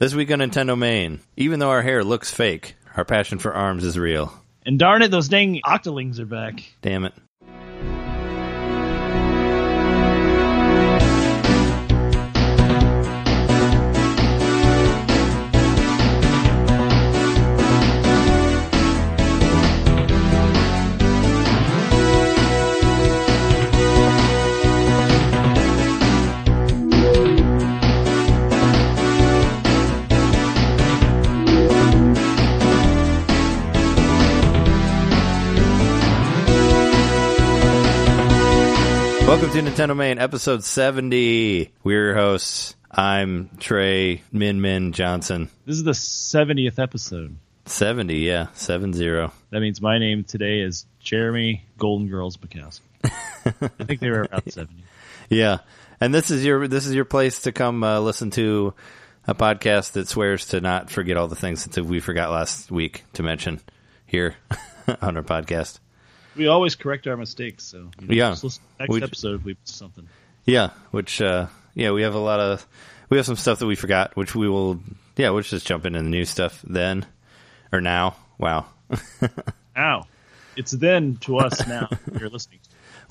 This week on Nintendo Main, even though our hair looks fake, our passion for arms is real. And darn it, those dang octolings are back. Damn it. Welcome to Nintendo Main, episode 70. We're your hosts. I'm Trey Min Min Johnson. This is the 70th episode. 70, yeah, 7 0. That means my name today is Jeremy Golden Girls Bukowski. I think they were about 70. Yeah. And this is your this is your place to come uh, listen to a podcast that swears to not forget all the things that we forgot last week to mention here on our podcast. We always correct our mistakes, so you know, Yeah. just listen to the next We- episode we something. Yeah, which uh yeah, we have a lot of we have some stuff that we forgot, which we will yeah, we'll just jump into the new stuff then or now. Wow. Ow. It's then to us now. You're listening.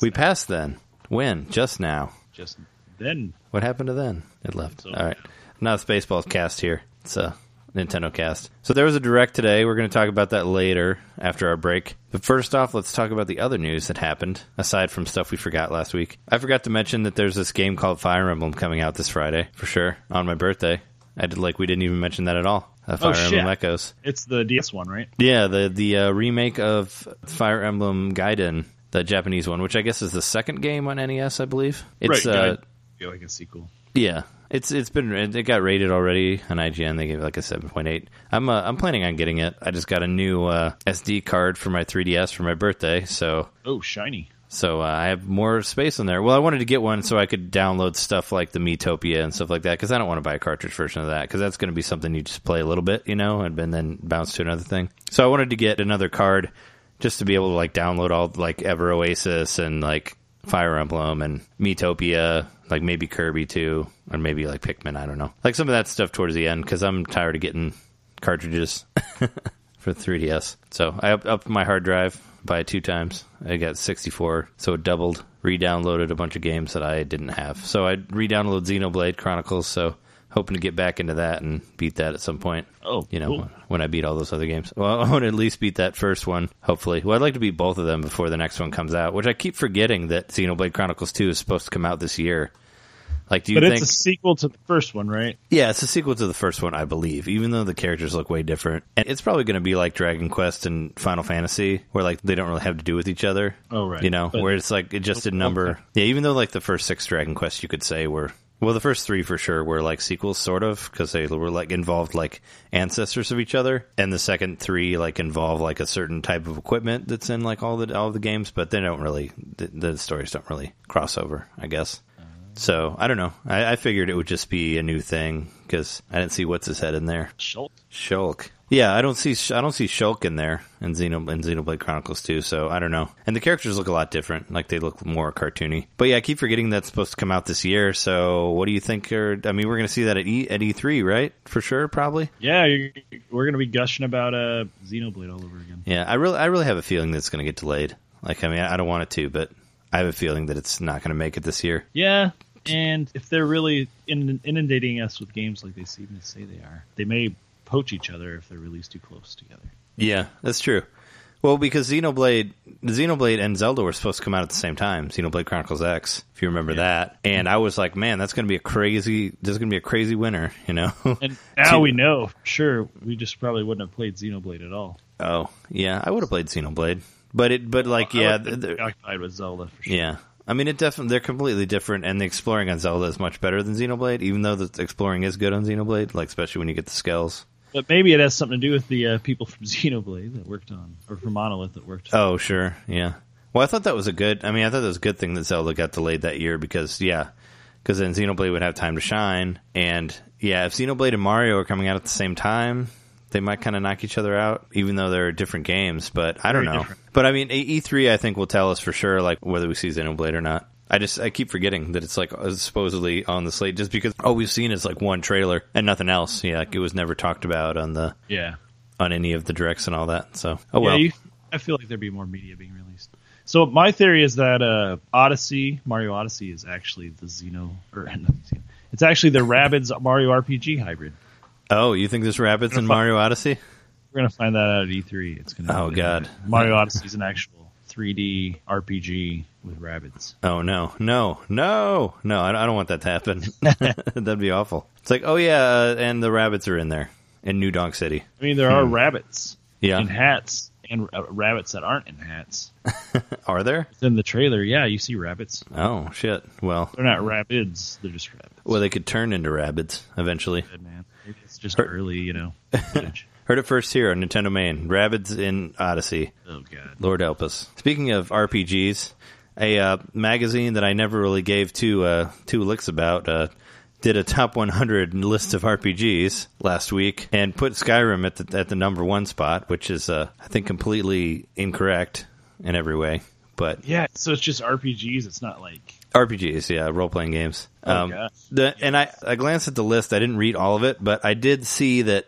we passed then. When? Just now. Just then. What happened to then? It left. All right. Not a Spaceballs cast here. It's a Nintendo cast. So there was a direct today. We're going to talk about that later after our break. But first off, let's talk about the other news that happened, aside from stuff we forgot last week. I forgot to mention that there's this game called Fire Emblem coming out this Friday, for sure, on my birthday. I did like we didn't even mention that at all. Uh, Fire Oh, shit. Emblem Echoes. It's the DS one, right? Yeah, the the uh, remake of Fire Emblem Gaiden, the Japanese one, which I guess is the second game on NES, I believe. It's right. uh, I feel like a sequel. yeah, it's it's been it got rated already on IGN. They gave it like a seven point eight. I'm uh, I'm planning on getting it. I just got a new uh, SD card for my 3DS for my birthday, so Oh, shiny. so uh, I have more space in there. Well, I wanted to get one so I could download stuff like the Miitopia and stuff like that because I don't want to buy a cartridge version of that because that's going to be something you just play a little bit, you know, and, and then bounce to another thing. So I wanted to get another card just to be able to like download all like Ever Oasis and like Fire Emblem and Miitopia, like maybe Kirby too, or maybe like Pikmin. I don't know, like some of that stuff towards the end because I'm tired of getting cartridges for 3DS. So I upped my hard drive by two times. I got 64, so it doubled. Re-downloaded a bunch of games that I didn't have. So I re-downloaded Xenoblade Chronicles. So hoping to get back into that and beat that at some point. Oh, You know, cool. when I beat all those other games. Well, I want to at least beat that first one, hopefully. Well, I'd like to beat both of them before the next one comes out, which I keep forgetting that Xenoblade Chronicles 2 is supposed to come out this year. Like, do you But think? it's a sequel to the first one, right? Yeah, it's a sequel to the first one, I believe, even though the characters look way different. And it's probably going to be like Dragon Quest and Final Fantasy, where like they don't really have to do with each other. Oh, right. You know, But- where it's like it just a number. Yeah, even though like the first six Dragon Quests you could say were well, the first three for sure were like sequels, sort of, because they were like involved like ancestors of each other, and the second three like involve like a certain type of equipment that's in like all the all the games, but they don't really the, the stories don't really cross over, I guess. Mm-hmm. So I don't know. I, I figured it would just be a new thing because I didn't see what's his head in there. Schultz. Shulk. Yeah, I don't see I don't see Shulk in there in Xeno in Xenoblade Chronicles 2, so I don't know. And the characters look a lot different, like they look more cartoony. But yeah, I keep forgetting that's supposed to come out this year. So what do you think? Are, I mean, we're going to see that at E at E3, right? For sure, probably. Yeah, we're going to be gushing about uh, Xenoblade all over again. Yeah, I really I really have a feeling that it's going to get delayed. Like, I mean, I don't want it to, but I have a feeling that it's not going to make it this year. Yeah, and if they're really inundating us with games like they seem to say they are, they may poach each other if they're released too close together. Yeah, that's true. Well, because Xenoblade, Xenoblade and Zelda were supposed to come out at the same time. Xenoblade Chronicles X, if you remember that. And I was like, man, that's going to be a crazy. This is going to be a crazy winner, you know? And now we know, sure, we just probably wouldn't have played Xenoblade at all. oh, yeah, I would have played Xenoblade, but it, but like, I yeah, would've been th- th- occupied with Zelda for sure. yeah. I mean, it definitely they're completely different, and the exploring on Zelda is much better than Xenoblade, even though the exploring is good on Xenoblade, like especially when you get the Skells. But maybe it has something to do with the uh, people from Xenoblade that worked on, or from Monolith that worked. On Oh, sure, yeah. Well, I thought that was a good. I mean, I thought that was a good thing that Zelda got delayed that year because, yeah, because then Xenoblade would have time to shine, and yeah, if Xenoblade and Mario are coming out at the same time, they might kind of knock each other out, even though they're different games. But I don't Very know. different. But I mean, E3 I think will tell us for sure, like whether we see Xenoblade or not. I just I keep forgetting that it's like supposedly on the slate just because all we've seen is like one trailer and nothing else. Yeah, like it was never talked about on the Yeah. on any of the directs and all that. So oh Yeah, well. you, I feel like there'd be more media being released. So my theory is that uh, Odyssey, Mario Odyssey, is actually the Xeno, or it's actually the Rabbids Mario RPG hybrid. oh, you think there's rabbits in Mario Odyssey? We're gonna find that out at E3. It's gonna. Oh, God. Mario Odyssey is an actual 3D RPG with rabbits. Oh no, no, no, no! I I don't want that to happen. That'd be awful. It's like, oh yeah, uh, and the rabbits are in there in New Donk City. I mean, there are rabbits Hmm. Yeah, in hats and uh, rabbits that aren't in hats. are there? In the trailer, yeah, you see rabbits. Oh shit! Well, They're not rabbits; they're just rabbits. well, they could turn into rabbits eventually. Good man. Maybe it's just Hurt. early, you know. Heard it first here on Nintendo Main. Rabbids in Odyssey. oh god. Lord help us. Speaking of RPGs, a uh, magazine that I never really gave two uh, two licks about uh, did a top 100 list of RPGs last week and put Skyrim at the at the number one spot, which is uh, I think completely incorrect in every way. But Yeah, so it's just RPGs. It's not like RPGs, yeah, role playing games. Oh, Um, the and I I glanced at the list. I didn't read all of it, but I did see that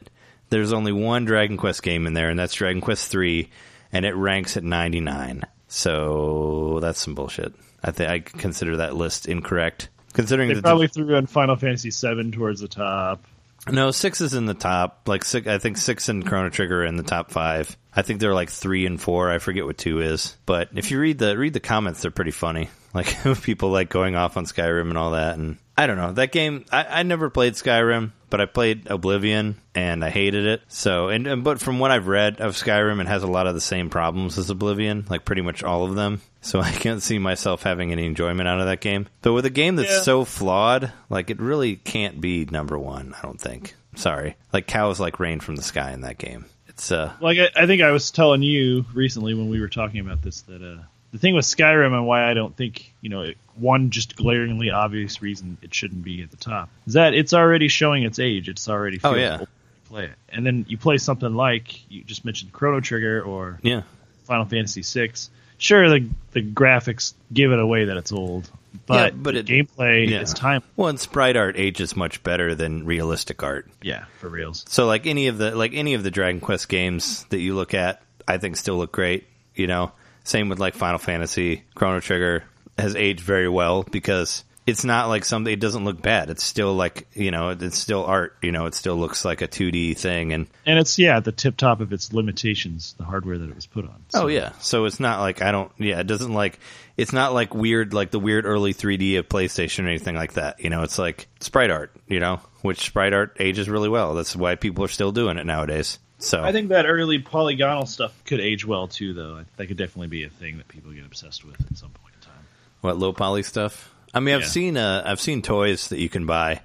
there's only one Dragon Quest game in there, and that's Dragon Quest three, and it ranks at 99. So that's some bullshit. I think I consider that list incorrect. Considering they probably threw in Final Fantasy VII towards the top. No six is in the top, like six, I think six and Chrono Trigger are in the top five. I think they're like three and four. I forget what two is, but if you read the read the comments, they're pretty funny. Like people like going off on Skyrim and all that, and I don't know that game. I, I never played Skyrim, but I played Oblivion and I hated it. So, and, and but from what I've read of Skyrim, it has a lot of the same problems as Oblivion, like pretty much all of them. So I can't see myself having any enjoyment out of that game. But with a game that's Yeah. so flawed, like it really can't be number one. I don't think. Sorry, like cows like rain from the sky in that game. It's uh Like I, I think I was telling you recently when we were talking about this that uh, the thing with Skyrim and why I don't think you know it, one just glaringly obvious reason it shouldn't be at the top is that it's already showing its age. It's already Oh, yeah. play it, and then you play something like you just mentioned Chrono Trigger or yeah. Final Fantasy VI. Sure, the the graphics give it away that it's old, but, Yeah, but it- gameplay yeah. is time. Well, and sprite art ages much better than realistic art. Yeah, for reals. So like any of the like any of the Dragon Quest games that you look at, I think still look great. You know, same with like Final Fantasy, Chrono Trigger has aged very well because it's not like something. It doesn't look bad. It's still like you know, it's still art. You know, it still looks like a 2D thing. And And it's yeah at the tip top of its limitations, the hardware that it was put on. Oh, so- oh yeah, so it's not like I don't. Yeah, it doesn't like. It's not like weird like the weird early 3D of PlayStation or anything like that. You know, it's like sprite art. You know, which sprite art ages really well. That's why people are still doing it nowadays. So I think that early polygonal stuff could age well too, though. That could definitely be a thing that people get obsessed with at some point in time. What low poly stuff? I mean, I've Yeah. seen uh, I've seen toys that you can buy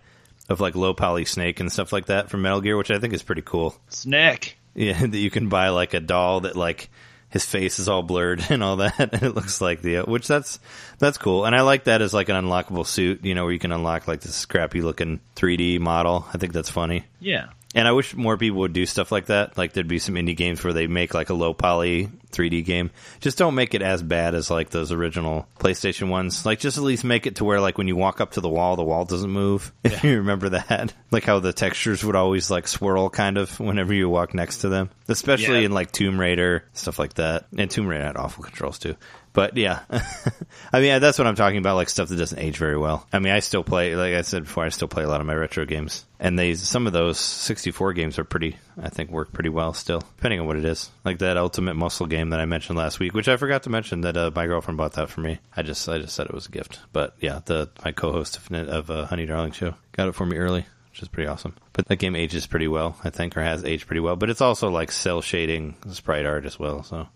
of like low poly Snake and stuff like that from Metal Gear, which I think is pretty cool. Snake. Yeah, that you can buy like a doll that like his face is all blurred and all that, and it looks like the uh, which that's that's cool, and I like that as like an unlockable suit, you know, where you can unlock like this scrappy looking 3D model. I think that's funny. Yeah. And I wish more people would do stuff like that. Like there'd be some indie games where they make like a low poly 3D game. Just don't make it as bad as like those original PlayStation ones. Like just at least make it to where like when you walk up to the wall, the wall doesn't move. If you remember that, like how the textures would always like swirl kind of whenever you walk next to them, especially Yeah. in like Tomb Raider stuff like that. And Tomb Raider had awful controls too. But yeah, I mean that's what I'm talking about. Like stuff that doesn't age very well. I mean, I still play, like I said before, I still play a lot of my retro games, and they some of those 64 games are pretty. I think work pretty well still, depending on what it is. Like that Ultimate Muscle game that I mentioned last week, which I forgot to mention that uh, my girlfriend bought that for me. I just I just said it was a gift, but yeah, the my co-host of, of uh, Honey Darling Show got it for me early. Which is pretty awesome, but that game ages pretty well, I think, or has aged pretty well. But it's also like cel shading, sprite art as well. So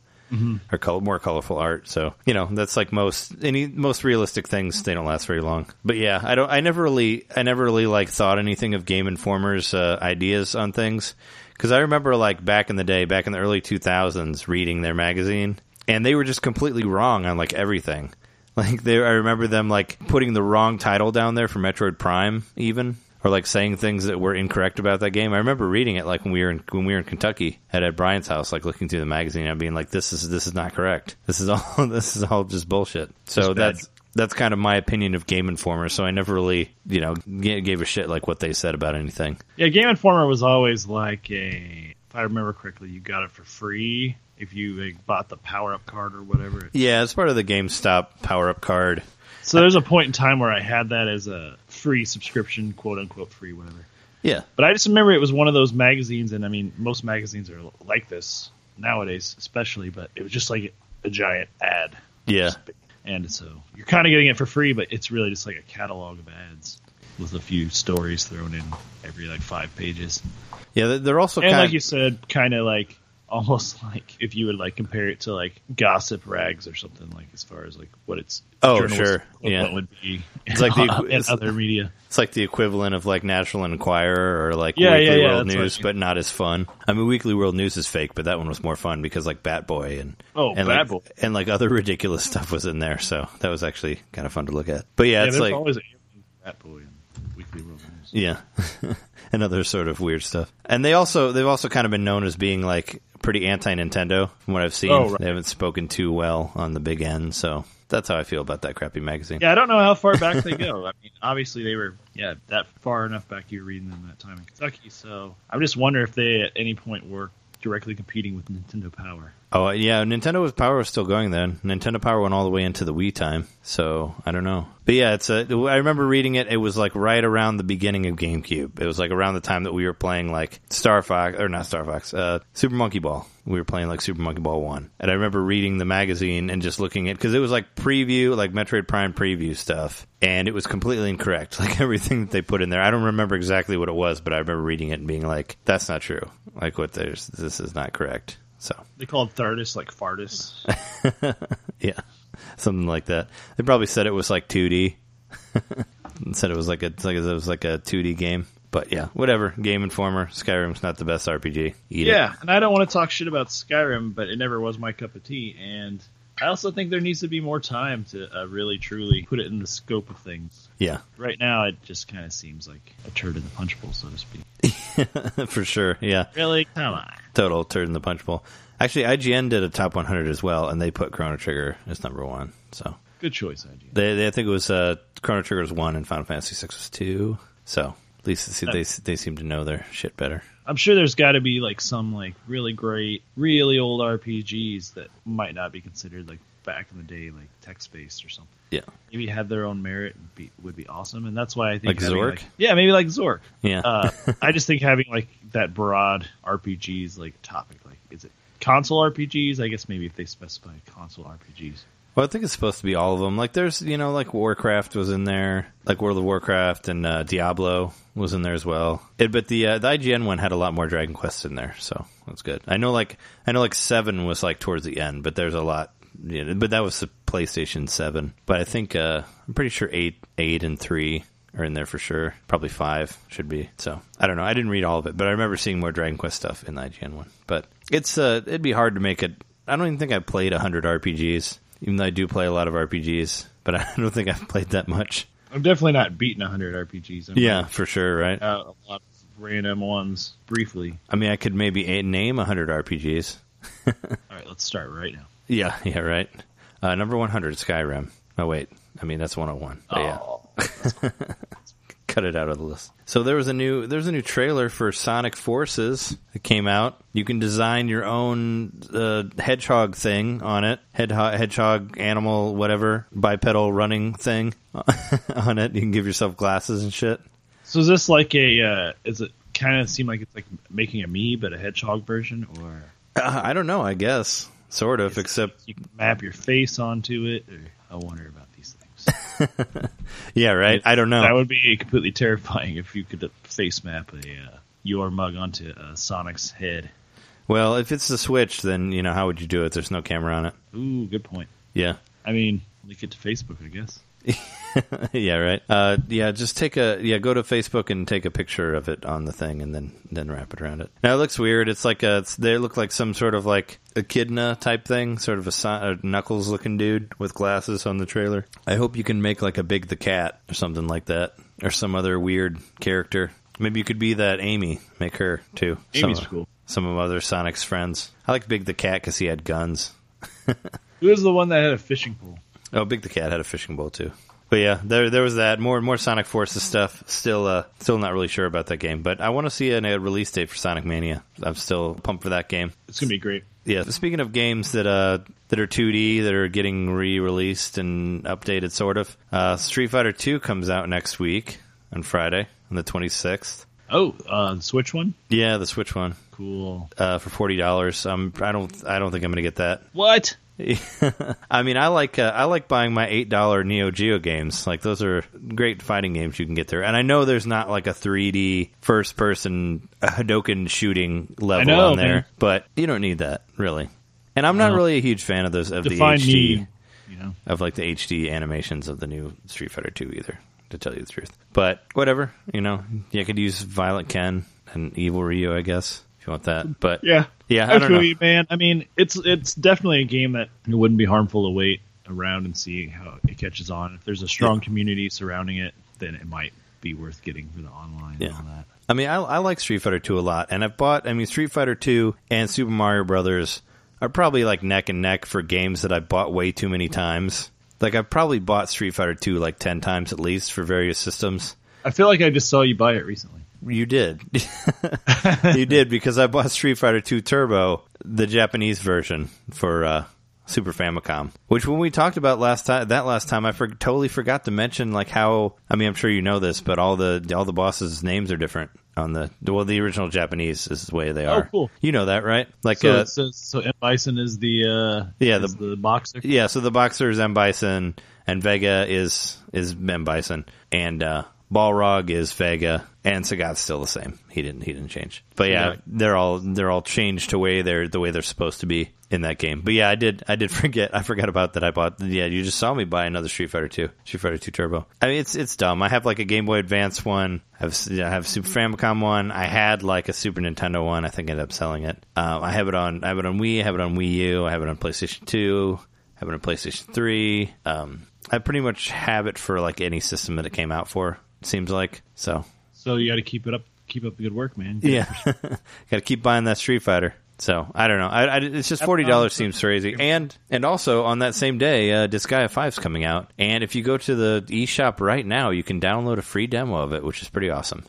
or color, more colorful art. So you know that's like most any most realistic things. They don't last very long. But yeah, I don't. I never really, I never really like thought anything of Game Informer's uh, ideas on things because I remember like back in the day, back in the early two thousands, reading their magazine, and they were just completely wrong on like everything. Like they, I remember them like putting the wrong title down there for Metroid Prime, even or like saying things that were incorrect about that game. I remember reading it like when we were in, when we were in Kentucky at Ed Bryant's house, like looking through the magazine and being like, "This is this is not correct. This is all this is all just bullshit." So that's that's kind of my opinion of Game Informer. So I never really, you know, g- gave a shit like what they said about anything. Yeah, Game Informer was always like a. If I remember correctly, you got it for free if you like, bought the power up card or whatever. Yeah, it's part of the GameStop power up card. So there's a point in time where I had that as a free subscription, quote unquote free, whatever. Yeah, But I just remember it was one of those magazines, and I mean, most magazines are like this nowadays, especially. But it was just like a giant ad, yeah, and so you're kind of getting it for free, but it's really just like a catalog of ads with a few stories thrown in every like five pages. yeah. they- They're also and kind like you said, kind of like almost like if you would like compare it to like gossip rags or something like as far as like what it's Oh, sure. Yeah. would be It's like the it's- other media It's like the equivalent of like National Enquirer or like Yeah, Weekly yeah, yeah, World News, but not as fun. I mean, Weekly World News is fake, but that one was more fun because like Bat Boy and Oh, and Bat like, Boy. and like other ridiculous stuff was in there, so that was actually kind of fun to look at. But yeah, it's like always a Boy and Weekly World News. Yeah, and other sort of weird stuff. And they also they've also kind of been known as being like pretty anti Nintendo from what I've seen. Oh, right. They haven't spoken too well on the big end, so that's how I feel about that crappy magazine. Yeah, I don't know how far back they go. I mean, obviously they were yeah that far enough back you were reading them that time in Kentucky. So I just wonder if they at any point were directly competing with Nintendo Power. Oh yeah, Nintendo Power was still going then. Nintendo Power went all the way into the Wii time, so I don't know. But yeah, it's a. I remember reading it. It was like right around the beginning of GameCube. It was like around the time that we were playing like Star Fox or not Star Fox, uh, Super Monkey Ball. We were playing like Super Monkey Ball One, and I remember reading the magazine and just looking at because it was like preview, like Metroid Prime preview stuff, and it was completely incorrect. Like everything that they put in there, I don't remember exactly what it was, but I remember reading it and being like, "That's not true. Like what there's this is not correct." So They called Thardus like Fartus. yeah, something like that. They probably said it was like 2D. and said it was like a like it was like a 2D game. But yeah, whatever. Game Informer. Skyrim's not the best RPG. Eat yeah, and I don't want to talk shit about Skyrim, but it never was my cup of tea. And I also think there needs to be more time to uh, really truly put it in the scope of things. Yeah, Right now, it just kind of seems like a turd in the punch bowl, so to speak. for sure. Yeah, Really? Come on. total turd in the punch bowl. Actually, IGN did a top 100 as well, and they put Chrono Trigger as number one. So Good choice, IGN. they, they I think it was uh, Chrono Trigger was one, and Final Fantasy Six was two. So at least they they seem to know their shit better. I'm sure there's got to be like some like really great, really old RPGs that might not be considered like back in the day, like text based or something. Yeah, Maybe had their own merit and be, would be awesome, and that's why I think Like having, Zork? yeah, maybe like Zork. yeah. Uh, I just think having like that broad RPGs like topic, like is it console RPGs? I guess maybe if they specify console RPGs. Well, I think it's supposed to be all of them. Like, there's, you know, like Warcraft was in there, like World of Warcraft and uh, Diablo was in there as well. It, but the uh, the IGN one had a lot more Dragon Quest in there, so that's good. I know, like, I know, like seven was like towards the end, but there's a lot. You know, but that was the PlayStation Seven. But I think uh, I'm pretty sure eight, eight, and three are in there for sure. Probably five should be. So I don't know. I didn't read all of it, but I remember seeing more Dragon Quest stuff in the IGN one. But it's uh, it'd be hard to make it. I don't even think I played hundred RPGs, even though I do play a lot of RPGs. But I don't think I've played that much. I'm definitely not beating 100 RPGs. I'm Yeah, for sure, right? a lot of random ones briefly. I mean, I could maybe name hundred RPGs. All right, let's start right now. Yeah, yeah, right. Uh, number one hundred, Skyrim. Oh wait, I mean that's one hundred one. But yeah. Oh, cut it out of the list. So there was a new there's a new trailer for Sonic Forces that came out. You can design your own uh, hedgehog thing on it, hedgehog, hedgehog animal, whatever bipedal running thing on it. You can give yourself glasses and shit. So is this like a? Uh, is it kind of seem like it's like making a me but a hedgehog version, or Uh, I don't know. I guess sort of, except you can map your face onto it? Or, I wonder about. Yeah, right. I don't know. That would be completely terrifying if you could face map a uh, your mug onto uh, Sonic's head. well, if it's the Switch, then you know how would you do it? There's no camera on it. Ooh, good point. Yeah. I mean, link it to Facebook, I guess. yeah, right. Uh, yeah, just take a yeah, go to Facebook and take a picture of it on the thing, and then then wrap it around it. Now it looks weird. It's like a it's, they look like some sort of like echidna type thing, sort of a, a knuckles looking dude with glasses on the trailer. I hope you can make like a big the cat or something like that, or some other weird character. Maybe you could be that Amy. Make her too. Amy's some, cool. Some of other Sonic's friends. I like Big the cat because he had guns. Who was the one that had a fishing pole? Oh, Big the Cat had a fishing bowl too. But yeah, there there was that more more Sonic Forces stuff. Still uh still not really sure about that game, but I want to see a, a release date for Sonic Mania. I'm still pumped for that game. It's gonna be great. Yeah. Speaking of games that uh that are 2D that are getting re-released and updated, sort of. Uh, Street Fighter 2 comes out next week on Friday on the 26th. Oh, uh, the Switch one. Yeah, the Switch one Cool. uh, for forty dollars. Um, I don't I don't think I'm gonna get that. What? I mean, I like uh, I like buying my eight dollar Neo Geo games. Like those are great fighting games you can get there. And I know there's not like a 3D first person Hadoken shooting level know, on there, man. but you don't need that really. And I'm not No. really a huge fan of those of the HD need. You know. of like the HD animations of the new Street Fighter 2 either, to tell you the truth. But whatever, you know, you could use Violent Ken and Evil Ryu, I guess, if you want that. But Yeah. Yeah, I I don't know. man. I mean, it's it's definitely a game that it wouldn't be harmful to wait around and see how it catches on. If there's a strong community surrounding it, then it might be worth getting for the online Yeah. and all that. I mean, I, I like Street Fighter 2 a lot, and I've bought. I mean, Street Fighter 2 and Super Mario Brothers are probably like neck and neck for games that I bought way too many times. Like I've probably bought Street Fighter 2 like ten times at least for various systems. I feel like I just saw you buy it recently. You did, you did because I bought Street Fighter 2 Turbo, the Japanese version for uh, Super Famicom. Which when we talked about last time, that last time, I for- totally forgot to mention like how. I mean, I'm sure you know this, but all the all the bosses' names are different on the well. The original Japanese is the way they are. Oh, are. cool. You know that, right? Like, So, uh, so, so M. Bison is the uh, Yeah, the- the, boxer. yeah. So the boxer is M Bison, and Vega is is M Bison, and uh, Balrog is Vega, and Sagat's still the same. He didn't he didn't change. But yeah, Yeah. they're all they're all changed to way they're the way they're supposed to be in that game. But yeah, I did I did forget I forgot about that. I bought yeah. You just saw me buy another Street Fighter two, Street Fighter two Turbo. I mean, it's it's dumb. I have like a Game Boy Advance one. I have I have Super Famicom one. I had like a Super Nintendo one. I think I ended up selling it. Um, I have it on I have it on Wii. I have it on Wii U. I have it on PlayStation two. I have it on PlayStation three. Um, I pretty much have it for like any system that it came out for. It seems like so. So you got to keep it up, keep up the good work, man. Yeah, got to keep buying that Street Fighter. So I don't know. I, I, it's just forty dollars seems crazy, and and also on that same day, uh, Disgaea is coming out, and if you go to the eShop right now, you can download a free demo of it, which is pretty awesome.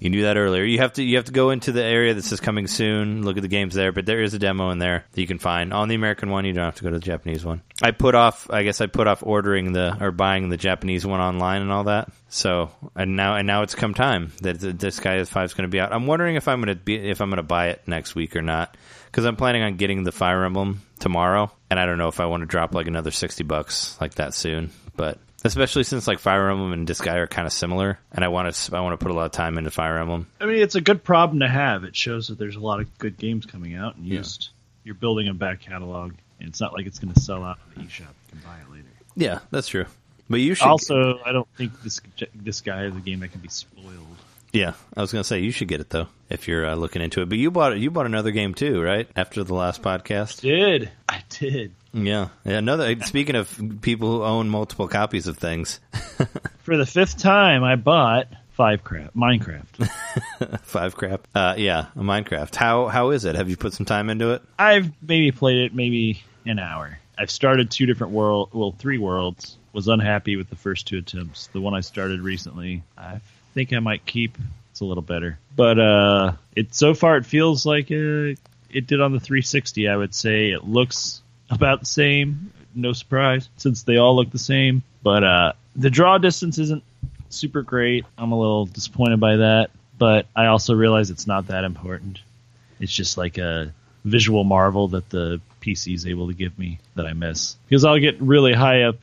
You knew that earlier. You have to you have to go into the area that says coming soon. Look at the games there, but there is a demo in there that you can find on the American one. You don't have to go to the Japanese one. I put off. I guess I put off ordering the or buying the Japanese one online and all that. So and now and now it's come time that Disgaea five is going to be out. I'm wondering if I'm going to be if I'm going to buy it next week or not because I'm planning on getting the Fire Emblem tomorrow, and I don't know if I want to drop like another sixty bucks like that soon, but. Especially since like Fire Emblem and Disgaea are kind of similar, and I want to I want to put a lot of time into Fire Emblem. I mean, it's a good problem to have. It shows that there's a lot of good games coming out, and you Yeah. just you're building a back catalog, and it's not like it's going to sell out in the eShop. You can buy it later. Yeah, that's true. But you should Also, I don't think this this guy is a game that can be spoiled. Yeah, I was gonna say you should get it though if you're uh, looking into it. But you bought you bought another game too, right? After the last podcast. I Did I did Yeah, yeah. Another. Speaking of people who own multiple copies of things, for the fifth time? I bought Five Craft Minecraft. five crap. Uh, yeah, Minecraft. How how is it? Have you put some time into it? I've maybe played it maybe an hour. I've started two different world, well, three worlds. Was unhappy with the first two attempts. The one I started recently, I think I might keep. It's a little better, but uh, it so far it feels like uh, it did on the 360. I would say it looks about the same. No surprise, since they all look the same. But uh, the draw distance isn't super great. I'm a little disappointed by that, but I also realize it's not that important. It's just like a visual marvel that the PC is able to give me that I miss. Because I'll get really high up,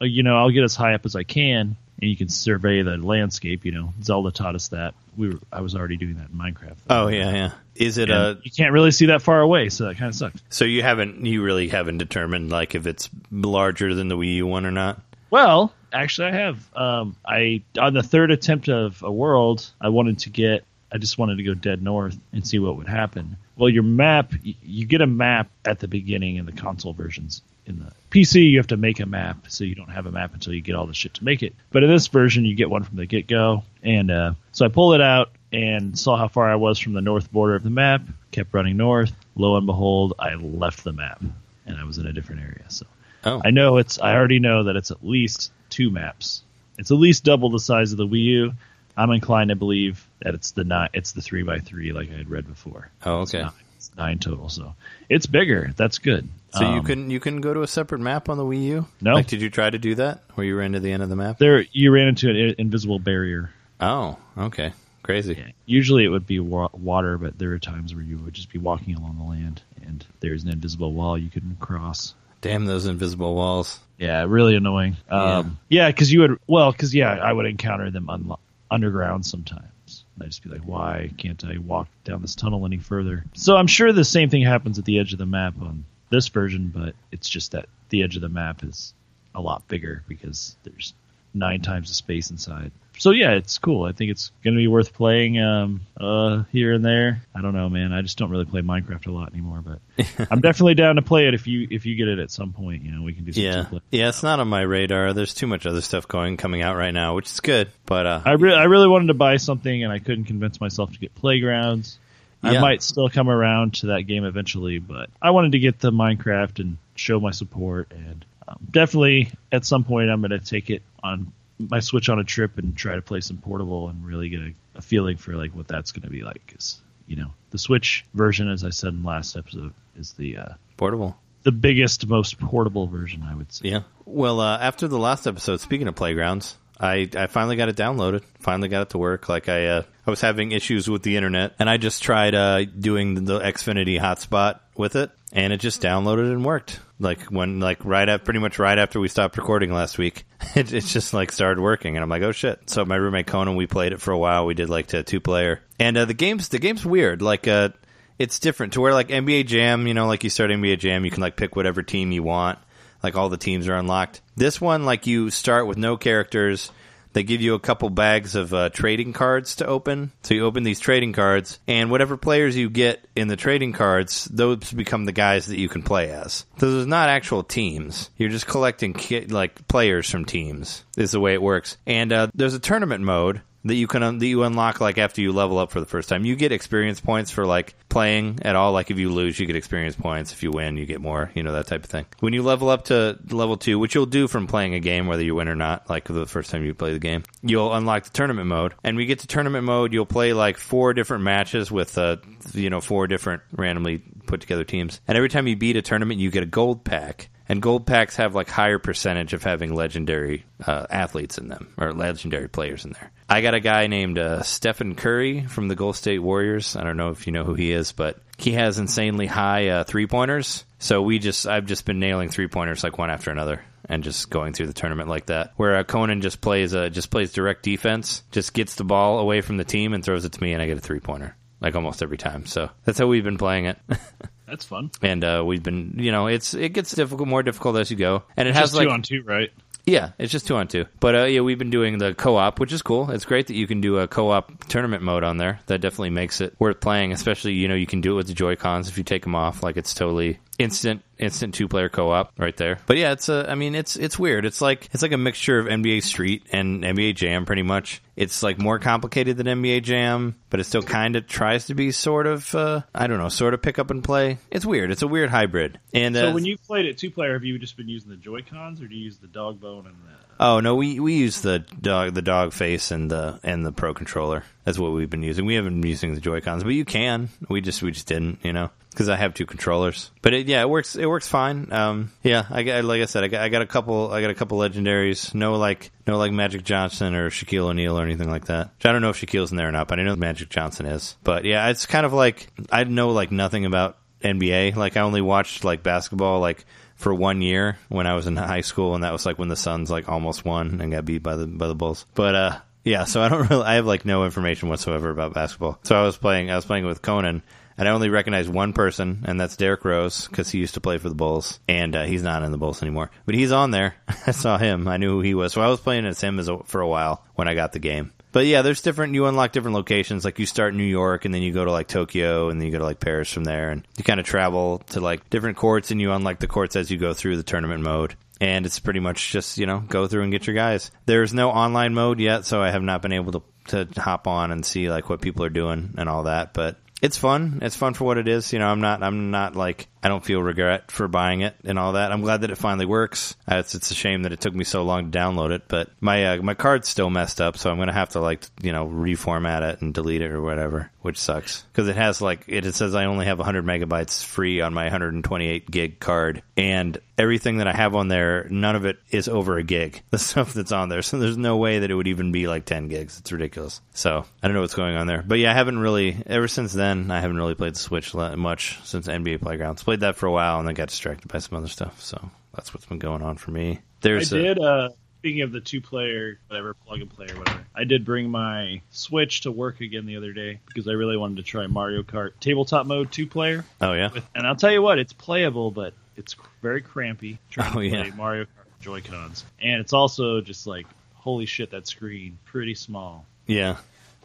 uh, you know, I'll get as high up as I can, and you can survey the landscape. You know, Zelda taught us that. We were, I was already doing that in Minecraft. Oh yeah, yeah. Is it And uh you can't really see that far away, so that kind of sucks. So you haven't you really haven't determined like if it's larger than the Wii U one or not? Well, actually, I have. Um, I on the third attempt of a world, I wanted to get. I just wanted to go dead north and see what would happen. Well, your map, you get a map at the beginning in the console versions. In the PC, you have to make a map, so you don't have a map until you get all the shit to make it. But in this version, you get one from the get go. And uh, so I pulled it out and saw how far I was from the north border of the map. Kept running north. Lo and behold, I left the map, and I was in a different area. So Oh. I know it's. I already know that it's at least two maps. It's at least double the size of the Wii U. I'm inclined to believe that it's the nine. It's the three by three, like I had read before. Oh, It's okay. nine, it's nine total, so it's bigger. That's good. So you Um, couldn't you couldn't go to a separate map on the Wii U? No. Like, did you try to do that where you ran to the end of the map? there. You ran into an invisible barrier. Oh, okay, crazy. Yeah. Usually it would be wa- water, but there are times where you would just be walking along the land and there's an invisible wall you couldn't cross. Damn those invisible walls. Yeah, really annoying. Um, yeah, because you would well, because yeah, I would encounter them un- underground sometimes. And I'd just be like, why can't I walk down this tunnel any further? So I'm sure the same thing happens at the edge of the map on this version, but it's just that the edge of the map is a lot bigger because there's nine times the space inside. So yeah, it's cool. I think it's going to be worth playing um, uh, here and there. I don't know, man. I just don't really play Minecraft a lot anymore, but I'm definitely down to play it if you if you get it at some point. You know, we can do some Yeah, yeah. It's not on my radar. There's too much other stuff going coming out right now, which is good. But uh, I, re- I really wanted to buy something and I couldn't convince myself to get Playgrounds. I Yeah. might still come around to that game eventually, but I wanted to get the Minecraft and show my support. And um, definitely at some point, I'm going to take it on my Switch on a trip and try to play some portable and really get a, a feeling for like what that's going to be like. Because you know, the Switch version, as I said in the last episode, is the uh, portable. the biggest, most portable version, I would say. Yeah. Well, uh, after the last episode, speaking of playgrounds, I, I finally got it downloaded. Finally got it to work. Like I uh, I was having issues with the internet, and I just tried uh, doing the, the Xfinity hotspot with it, and it just downloaded and worked. Like when like right at pretty much right after we stopped recording last week, it, it just like started working, and I'm like, oh shit! So my roommate Conan, we played it for a while. We did like a two player, and uh, the game's the game's weird. Like uh, it's different to where like NBA Jam, you know, like you start NBA Jam, you can like pick whatever team you want like all the teams are unlocked. This one, like you start with no characters. They give you a couple bags of uh, trading cards to open. So you open these trading cards, and whatever players you get in the trading cards, those become the guys that you can play as. So there's not actual teams. You're just collecting ki- like players from teams. Is the way it works. And uh, there's a tournament mode that you can un- that you unlock like after you level up for the first time. You get experience points for like playing at all. Like if you lose, you get experience points. If you win, you get more. You know that type of thing. When you level up to level two, which you'll do from playing a game, whether you win or not, like the first time you play the game, you'll unlock the tournament mode. And we get to tournament mode, you'll play like four different matches with uh you know four different randomly put together teams. And every time you beat a tournament, you get a gold pack. And gold packs have like higher percentage of having legendary uh, athletes in them or legendary players in there. I got a guy named uh, Stephen Curry from the Gold State Warriors. I don't know if you know who he is, but he has insanely high uh, three pointers. So we just I've just been nailing three pointers like one after another and just going through the tournament like that. Where uh, Conan just plays uh, just plays direct defense, just gets the ball away from the team and throws it to me, and I get a three pointer like almost every time. So that's how we've been playing it. That's fun. and uh, we've been you know it's it gets difficult more difficult as you go. And it has Just like two on two, right? yeah it's just two on two. But uh, yeah we've been doing the co-op which is cool. It's great that you can do a co-op tournament mode on there. That definitely makes it worth playing especially you know you can do it with the joy cons if you take them off. Like it's totally instant instant two player co-op right there but yeah it's a i mean it's it's weird it's like it's like a mixture of nba street and nba jam pretty much it's like more complicated than nba jam but it still kind of tries to be sort of uh, i don't know sort of pick up and play it's weird it's a weird hybrid and uh, So when you played it two player, have you just been using the Joy Cons, or do you use the dog bone and the? Oh no, we we use the dog the dog face and the and the pro controller. That's what we've been using. We haven't been using the Joy Cons, but you can. We just we just didn't, you know, because I have two controllers. But it, yeah, it works. It works fine. Um, yeah, I got like I said, I got, I got a couple. I got a couple legendaries. No like no like Magic Johnson or Shaquille O'Neal or anything like that. I don't know if Shaquille's in there or not, but I know Magic Johnson is. But yeah, it's kind of like I know like nothing about NBA. Like I only watched like basketball like for one year when I was in high school, and that was like when the Suns like almost won and got beat by the by the Bulls. But uh, yeah, so I don't really, I have like no information whatsoever about basketball. So I was playing, I was playing with Conan, and I only recognize one person, and that's Derrick Rose because he used to play for the Bulls, and uh, he's not in the Bulls anymore. But he's on there. I saw him. I knew who he was. So I was playing as him as a, for a while when I got the game. But yeah, there's different. You unlock different locations. Like you start in New York, and then you go to like Tokyo, and then you go to like Paris from there, and you kind of travel to like different courts, and you unlock the courts as you go through the tournament mode. And it's pretty much just you know go through and get your guys. There's no online mode yet, so I have not been able to to hop on and see like what people are doing and all that. But it's fun. It's fun for what it is. You know, I'm not. I'm not like. I don't feel regret for buying it and all that. I'm glad that it finally works. It's, it's a shame that it took me so long to download it, but my uh, my card's still messed up, so I'm gonna have to like you know reformat it and delete it or whatever, which sucks because it has like it, it says I only have 100 megabytes free on my 128 gig card, and everything that I have on there, none of it is over a gig. The stuff that's on there, so there's no way that it would even be like 10 gigs. It's ridiculous. So I don't know what's going on there, but yeah, I haven't really ever since then. I haven't really played the Switch much since NBA Playgrounds. Played that for a while and then got distracted by some other stuff. So that's what's been going on for me. There's a- did. Uh, speaking of the two player, whatever plug and play or whatever, I did bring my Switch to work again the other day because I really wanted to try Mario Kart tabletop mode two player. oh yeah, With, and I'll tell you what, it's playable, but it's very crampy trying Oh, to yeah. play Mario Kart Joy Cons, and it's also just like holy shit, that screen pretty small. yeah.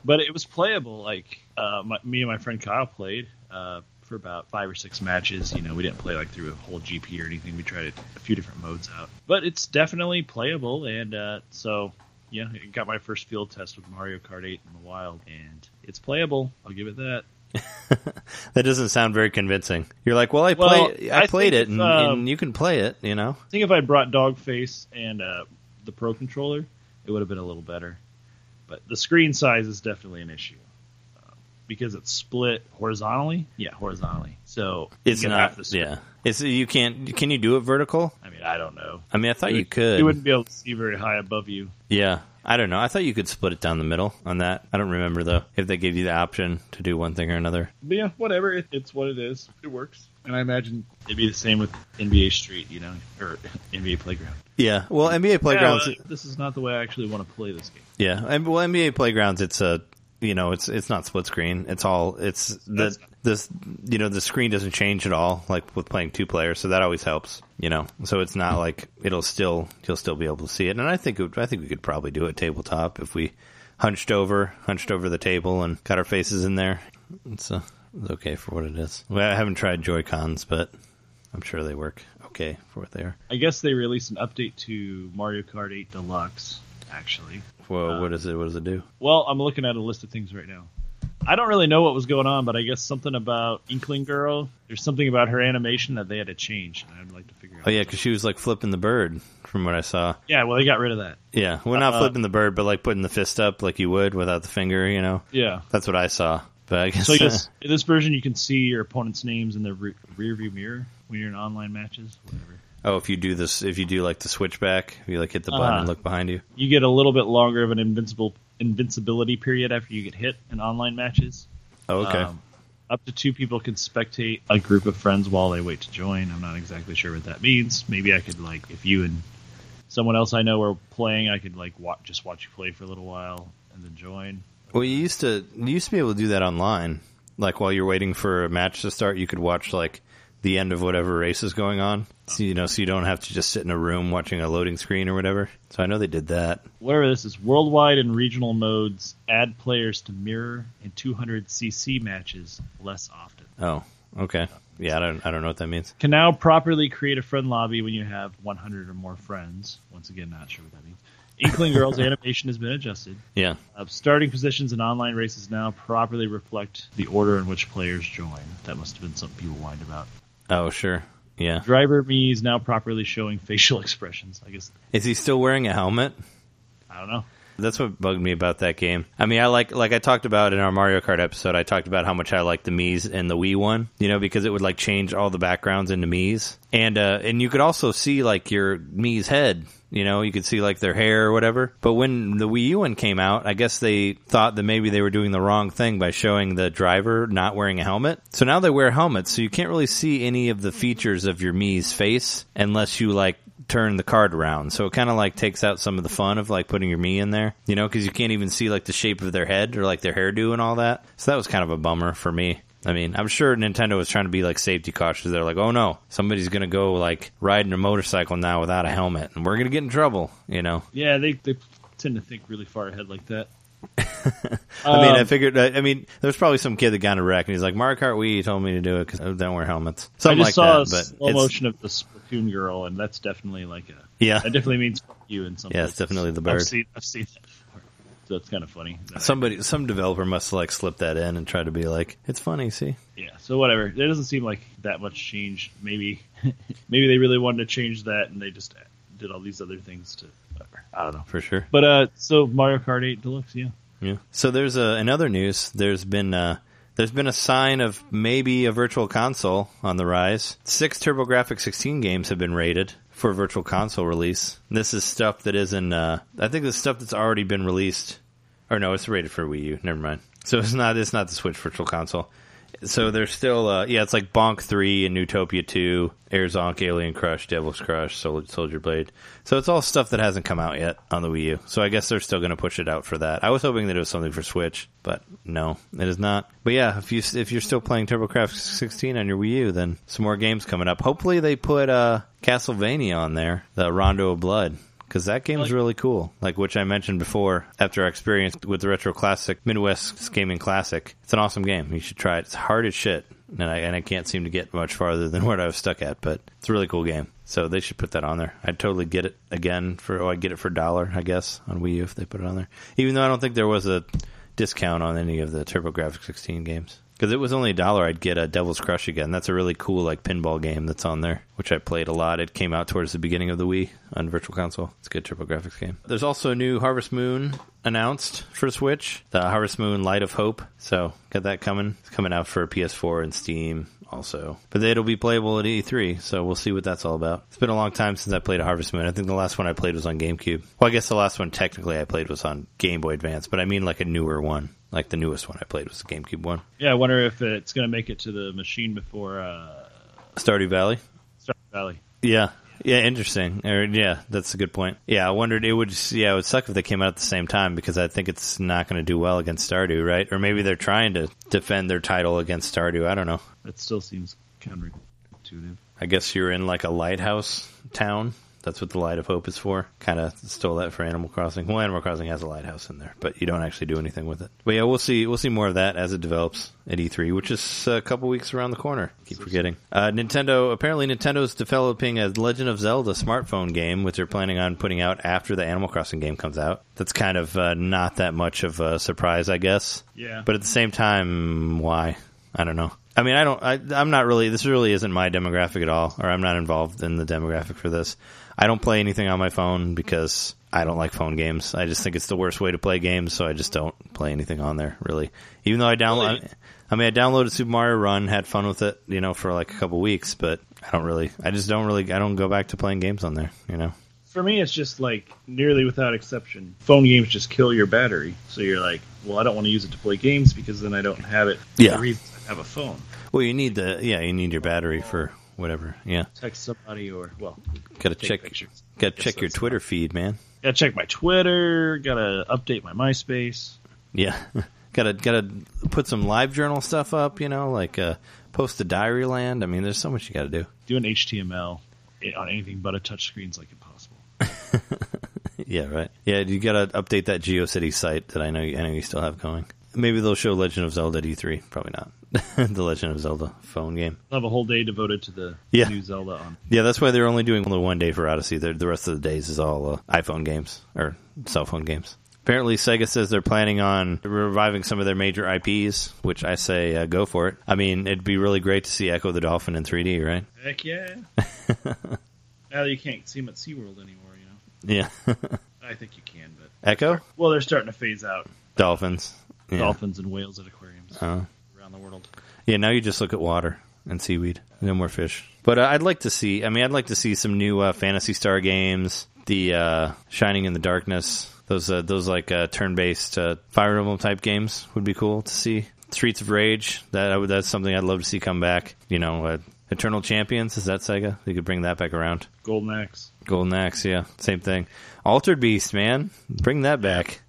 But it was playable. Like uh, my, me and my friend Kyle played uh, for about five or six matches. You know, we didn't play like through a whole GP or anything. We tried a few different modes out, but it's definitely playable. And uh, so, yeah, I got my first field test with Mario Kart 8 in the wild, and it's playable. I'll give it that. That doesn't sound very convincing. You're like, well, I Well, play, I I played it, and, um, and you can play it. You know, I think if I brought Dogface and uh, the Pro controller, it would have been a little better. But the screen size is definitely an issue because it's split horizontally. Yeah, horizontally. So it's not. half the screen. Yeah, it's you can't. Can you do it vertical? I mean, I don't know. I mean, I thought you would- could. You wouldn't be able to see very high above you. Yeah, I don't know. I thought you could split it down the middle on that. I don't remember though if they gave you the option to do one thing or another. But yeah, whatever. It, it's what it is. It works. And I imagine it'd be the same with NBA Street, you know, or NBA Playground. Yeah. Well, NBA Playgrounds. Yeah, this is not the way I actually want to play this game. Yeah. Well, NBA Playgrounds. It's a you know it's it's not split screen. It's all it's the this you know the screen doesn't change at all like with playing two players. So that always helps. You know. So it's not like it'll still you'll still be able to see it. And I think it, would- I think we could probably do it tabletop if we hunched over hunched over the table and got our faces in there. It's uh, it's okay for what it is. Well, I haven't tried Joy Cons, but I'm sure they work okay for what they are. I guess they released an update to Mario Kart 8 Deluxe, actually. Well, Uh, what does it? What does it do? Well, I'm looking at a list of things right now. I don't really know what was going on, but I guess something about Inkling Girl. There's something about her animation that they had to change, and I'd like to figure out. Oh yeah, because she was like flipping the bird from what I saw. Yeah, well, they got rid of that. Yeah, well, not Uh, flipping the bird, but like putting the fist up like you would without the finger. You know, Yeah. that's what I saw. But I guess, So I guess in this version, you can see your opponent's names in the re- rear view mirror when you're in online matches. Whatever. Oh, if you do this, if you do like the switchback, you like hit the button Uh-huh. and look behind you. You get a little bit longer of an invincible invincibility period after you get hit in online matches. Oh, okay. Um, up to two people can spectate a group of friends while they wait to join. I'm not exactly sure what that means. Maybe I could like if you and someone else I know are playing, I could like wa just watch you play for a little while and then join. well, you used to you used to be able to do that online. Like while you're waiting for a match to start, you could watch like the end of whatever race is going on. So you know, so you don't have to just sit in a room watching a loading screen or whatever. So I know they did that. Whatever this is, worldwide and regional modes add players to mirror and 200cc matches less often. Oh, okay. Yeah, I don't I don't know what that means. Can now properly create a friend lobby when you have 100 or more friends. Once again, not sure what that means. Inkling Girl's animation has been adjusted. Yeah. Uh, starting positions in online races now properly reflect the order in which players join. That must have been something people whined about. Oh, sure. Yeah. Driver Mii is now properly showing facial expressions. I guess Is he still wearing a helmet? I don't know. That's what bugged me about that game. I mean, I like like I talked about in our Mario Kart episode. I talked about how much I like the Mii's and the Wii one. You know, because it would like change all the backgrounds into Mii's, and uh, and you could also see like your Mii's head. You know, you could see like their hair or whatever. But when the Wii U one came out, I guess they thought that maybe they were doing the wrong thing by showing the driver not wearing a helmet. So now they wear helmets, so you can't really see any of the features of your Mii's face unless you like turn the card around. So it kind of like takes out some of the fun of like putting your Mii in there, you know, because you can't even see like the shape of their head or like their hairdo and all that. So that was kind of a bummer for me. I mean, I'm sure Nintendo was trying to be like safety cautious. They're like, oh no, somebody's going to go like riding a motorcycle now without a helmet and we're going to get in trouble, you know? Yeah, they they tend to think really far ahead like that. I mean, I Um, figured, I mean, there's probably some kid that got in a wreck and he's like, Mario Kart Wii told me to do it because I don't wear helmets. I just like saw that. a But slow it's- motion of the Splatoon girl, and that's definitely like a yeah. that definitely means you in some. Yeah, it's definitely the bird. I've seen I've seen that before, so it's kind of funny. Somebody, some developer must like slip that in and try to be like, it's funny. See, yeah. So whatever. It doesn't seem like that much change. Maybe maybe they really wanted to change that and they just did all these other things to whatever. I don't know. for sure. But uh so Mario Kart 8 Deluxe, yeah. Yeah. So there's a, in other news. There's been uh, there's been a sign of maybe a virtual console on the rise. Six TurboGrafx 16 games have been rated for virtual console release. This is stuff that isn't. Uh, I think this stuff that's already been released. Or no, it's rated for Wii U. Never mind. So it's not. It's not the Switch Virtual Console. So there's still. Uh, yeah, it's like Bonk Three and Neutopia Two, Air Zonk, Alien Crush, Devil's Crush, Sol- Soldier Blade. So it's all stuff that hasn't come out yet on the Wii U. So I guess they're still going to push it out for that. I was hoping that it was something for Switch, but no, it is not. But yeah, if you if you're still playing TurboGrafx 16 on your Wii U, then some more games coming up. Hopefully they put uh, Castlevania on there, the Rondo of Blood. Because that game's Like- really cool, like which I mentioned before. After our experience with the Retro Classic Midwest Gaming Classic, it's an awesome game. You should try it. It's hard as shit, and I and I can't seem to get much farther than what I was stuck at. But it's a really cool game, so they should put that on there. I'd totally get it again for. Oh, I'd get it for a dollar, I guess, on Wii U if they put it on there. Even though I don't think there was a discount on any of the TurboGrafx 16 games. Because it was only a dollar, I'd get a Devil's Crush again. That's a really cool like pinball game that's on there, which I played a lot. It came out towards the beginning of the Wii on Virtual Console. It's a good TurboGrafx game. There's also a new Harvest Moon announced for Switch, the Harvest Moon Light of Hope. So got that coming. It's coming out for PS4 and Steam also. But it'll be playable at E3, so we'll see what that's all about. It's been a long time since I played a Harvest Moon. I think the last one I played was on GameCube. Well, I guess the last one technically I played was on Game Boy Advance, but I mean like a newer one. Like the newest one I played was the GameCube one. Yeah, I wonder if it's going to make it to the machine before uh Stardew Valley. Stardew Valley. Yeah. Yeah, interesting. Or, yeah, that's a good point. Yeah, I wondered it would just, yeah, it would suck if they came out at the same time because I think it's not going to do well against Stardew, right? Or maybe they're trying to defend their title against Stardew. I don't know. That still seems counterintuitive. I guess you're in like a lighthouse town. That's what the Light of Hope is for. Kind of stole that for Animal Crossing. Well, Animal Crossing has a lighthouse in there, but you don't actually do anything with it. But yeah, we'll see. We'll see more of that as it develops at E3, which is a couple weeks around the corner. Keep forgetting. Uh, Nintendo. Apparently, Nintendo's developing a Legend of Zelda smartphone game, which they're planning on putting out after the Animal Crossing game comes out. That's kind of uh, not that much of a surprise, I guess. Yeah. But at the same time, why? I don't know. I mean, I don't. I, I'm not really. This really isn't my demographic at all, or I'm not involved in the demographic for this. I don't play anything on my phone because I don't like phone games. I just think it's the worst way to play games, so I just don't play anything on there really. Even though I download, Really? I mean, I downloaded Super Mario Run, had fun with it, you know, for like a couple weeks, but I don't really. I just don't really. I don't go back to playing games on there, you know. For me, it's just like nearly without exception, phone games just kill your battery. So you're like, well, I don't want to use it to play games because then I don't have it. Yeah. I have a phone. Well, you need the yeah, you need your battery for whatever. Yeah, Text somebody or well, got to check. pictures. Got to check your Twitter feed, man. Gotta check my Twitter. Gotta update my MySpace. Yeah, gotta gotta put some live journal stuff up. You know, like uh, post to Diary Land. I mean, there's so much you got to do. Doing HTML on anything but a touchscreen is like impossible. Yeah, right. Yeah, you gotta update that GeoCity site that I know I know you still have going. Maybe they'll show Legend of Zelda at E3. Probably not. the Legend of Zelda phone game. I'll have a whole day devoted to the Yeah. new Zelda on. Yeah, that's why they're only doing the one day for Odyssey. The the rest of the days is all uh, iPhone games or cell phone games. Apparently, Sega says they're planning on reviving some of their major IPs, which I say uh, go for it. I mean, it'd be really great to see Ecco the Dolphin in 3D, right? Heck yeah! now you can't see them at SeaWorld anymore, you know. Yeah. I think you can, but Ecco? well, they're starting to phase out Dolphins. Yeah. dolphins and whales at aquariums Oh. around the world. Yeah, now you just look at water and seaweed. No more fish. But uh, I'd like to see. I mean, I'd like to see some new uh, Phantasy Star games. The uh, Shining in the Darkness. Those uh, those like uh, turn-based uh, Fire Emblem type games would be cool to see. Streets of Rage. That that's something I'd love to see come back. You know, uh, Eternal Champions. Is that Sega? They could bring that back around. Golden Axe. Golden Axe. Yeah, same thing. Altered Beast, man, bring that back.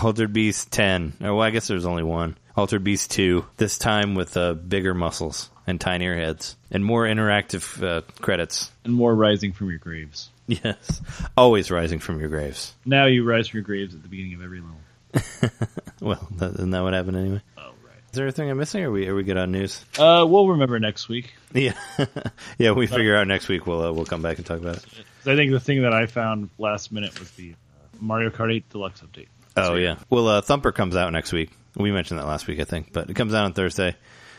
Altered Beast 10. Oh, well, I guess there's only one. Altered Beast 2. This time with uh, bigger muscles and tinier heads and more interactive uh, credits. and more rising from your graves. Yes. Always rising from your graves. Now you rise from your graves at the beginning of every level. Well, that, isn't that what happened anyway? Oh. Is there anything I'm missing? Or are we, are we good on news? Uh, we'll remember next week. Yeah. yeah, we figure out next week. We'll, uh, we'll come back and talk about it. I think the thing that I found last minute was the uh, Mario Kart 8 Deluxe update. Oh yeah. Well, uh, Thumper comes out next week. We mentioned that last week, I think, but it comes out on Thursday.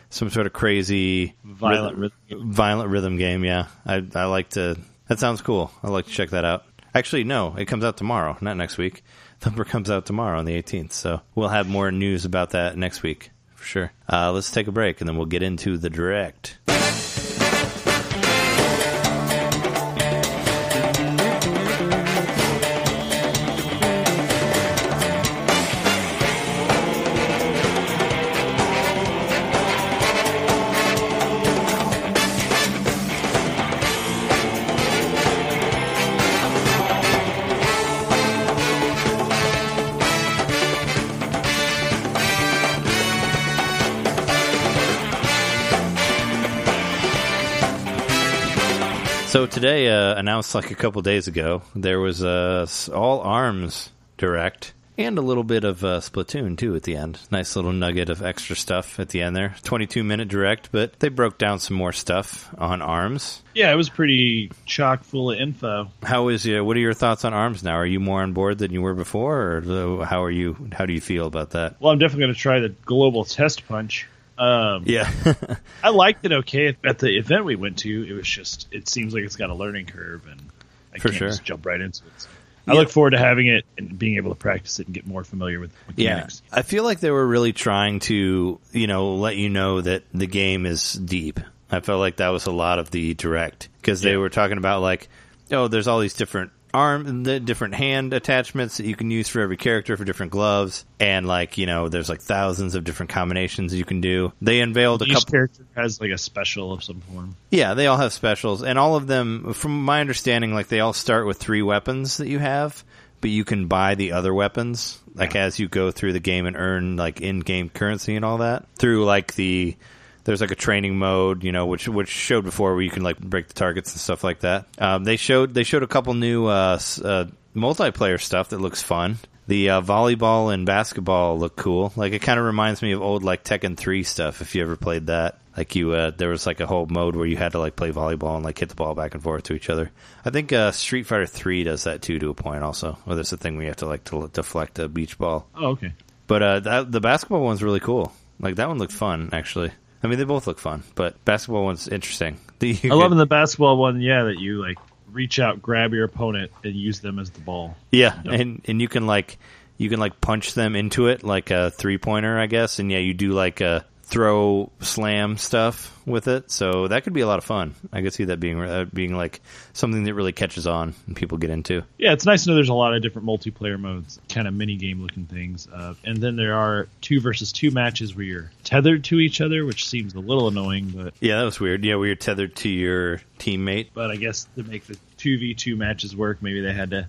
some sort of crazy Violent rhythm, rhythm. violent rhythm game. Yeah, I I like to. That sounds cool. I like to check that out. Actually, no, it comes out tomorrow, not next week. Thumper comes out tomorrow on the 18th, so we'll have more news about that next week for sure. Uh, let's take a break and then we'll get into the direct. Uh, announced like a couple days ago, there was a s- all arms direct and a little bit of uh, Splatoon too at the end. Nice little nugget of extra stuff at the end there. Twenty-two minute direct, but they broke down some more stuff on arms. Yeah, it was pretty chock full of info. How is your? What are your thoughts on arms now? Are you more on board than you were before, or how are you? How do you feel about that? Well, I'm definitely going to try the global test punch. Um, Yeah, I liked it okay at the event we went to. It was just it seems like it's got a learning curve, and I For can't sure. just jump right into it. So I Yeah. look forward to having it and being able to practice it and get more familiar with Yeah, mechanics. I feel like they were really trying to, you know, let you know that the game is deep. I felt like that was a lot of the direct because they were talking about like, oh, there's all these different arm, the different hand attachments that you can use for every character for different gloves, and like you know, there's like thousands of different combinations you can do. They unveiled a couple. character has like a special of some form. Yeah, they all have specials, and all of them, from my understanding, like they all start with three weapons that you have, but you can buy the other weapons like as you go through the game and earn like in-game currency and all that through like the. There's like a training mode, you know, which which showed before where you can like break the targets and stuff like that. Um, they showed they showed a couple new uh, uh, multiplayer stuff that looks fun. The uh, volleyball and basketball look cool. Like it kind of reminds me of old like Tekken three stuff. If you ever played that, like you, uh, there was like a whole mode where you had to like play volleyball and like hit the ball back and forth to each other. I think uh, Street Fighter three does that too to a point also. Where there's a thing where you have to like to deflect a beach ball. Oh, okay. But uh, that, the basketball one's really cool. Like that one looked fun actually. I mean, they both look fun, but basketball one's interesting. The, I love in the basketball one, yeah, that you like reach out, grab your opponent, and use them as the ball. Yeah, Yep. and and you can like you can like punch them into it like a three pointer, I guess. And yeah, you do like a throw slam stuff with it, so that could be a lot of fun. I could see that being uh, being like something that really catches on and people get into. Yeah, it's nice to know there's a lot of different multiplayer modes, kind of mini game looking things. Uh, and then there are two versus two matches where you're tethered to each other, which seems a little annoying, but Yeah, that was weird. Yeah, where you're tethered to your teammate. but I guess to make the two v two matches work, maybe they had to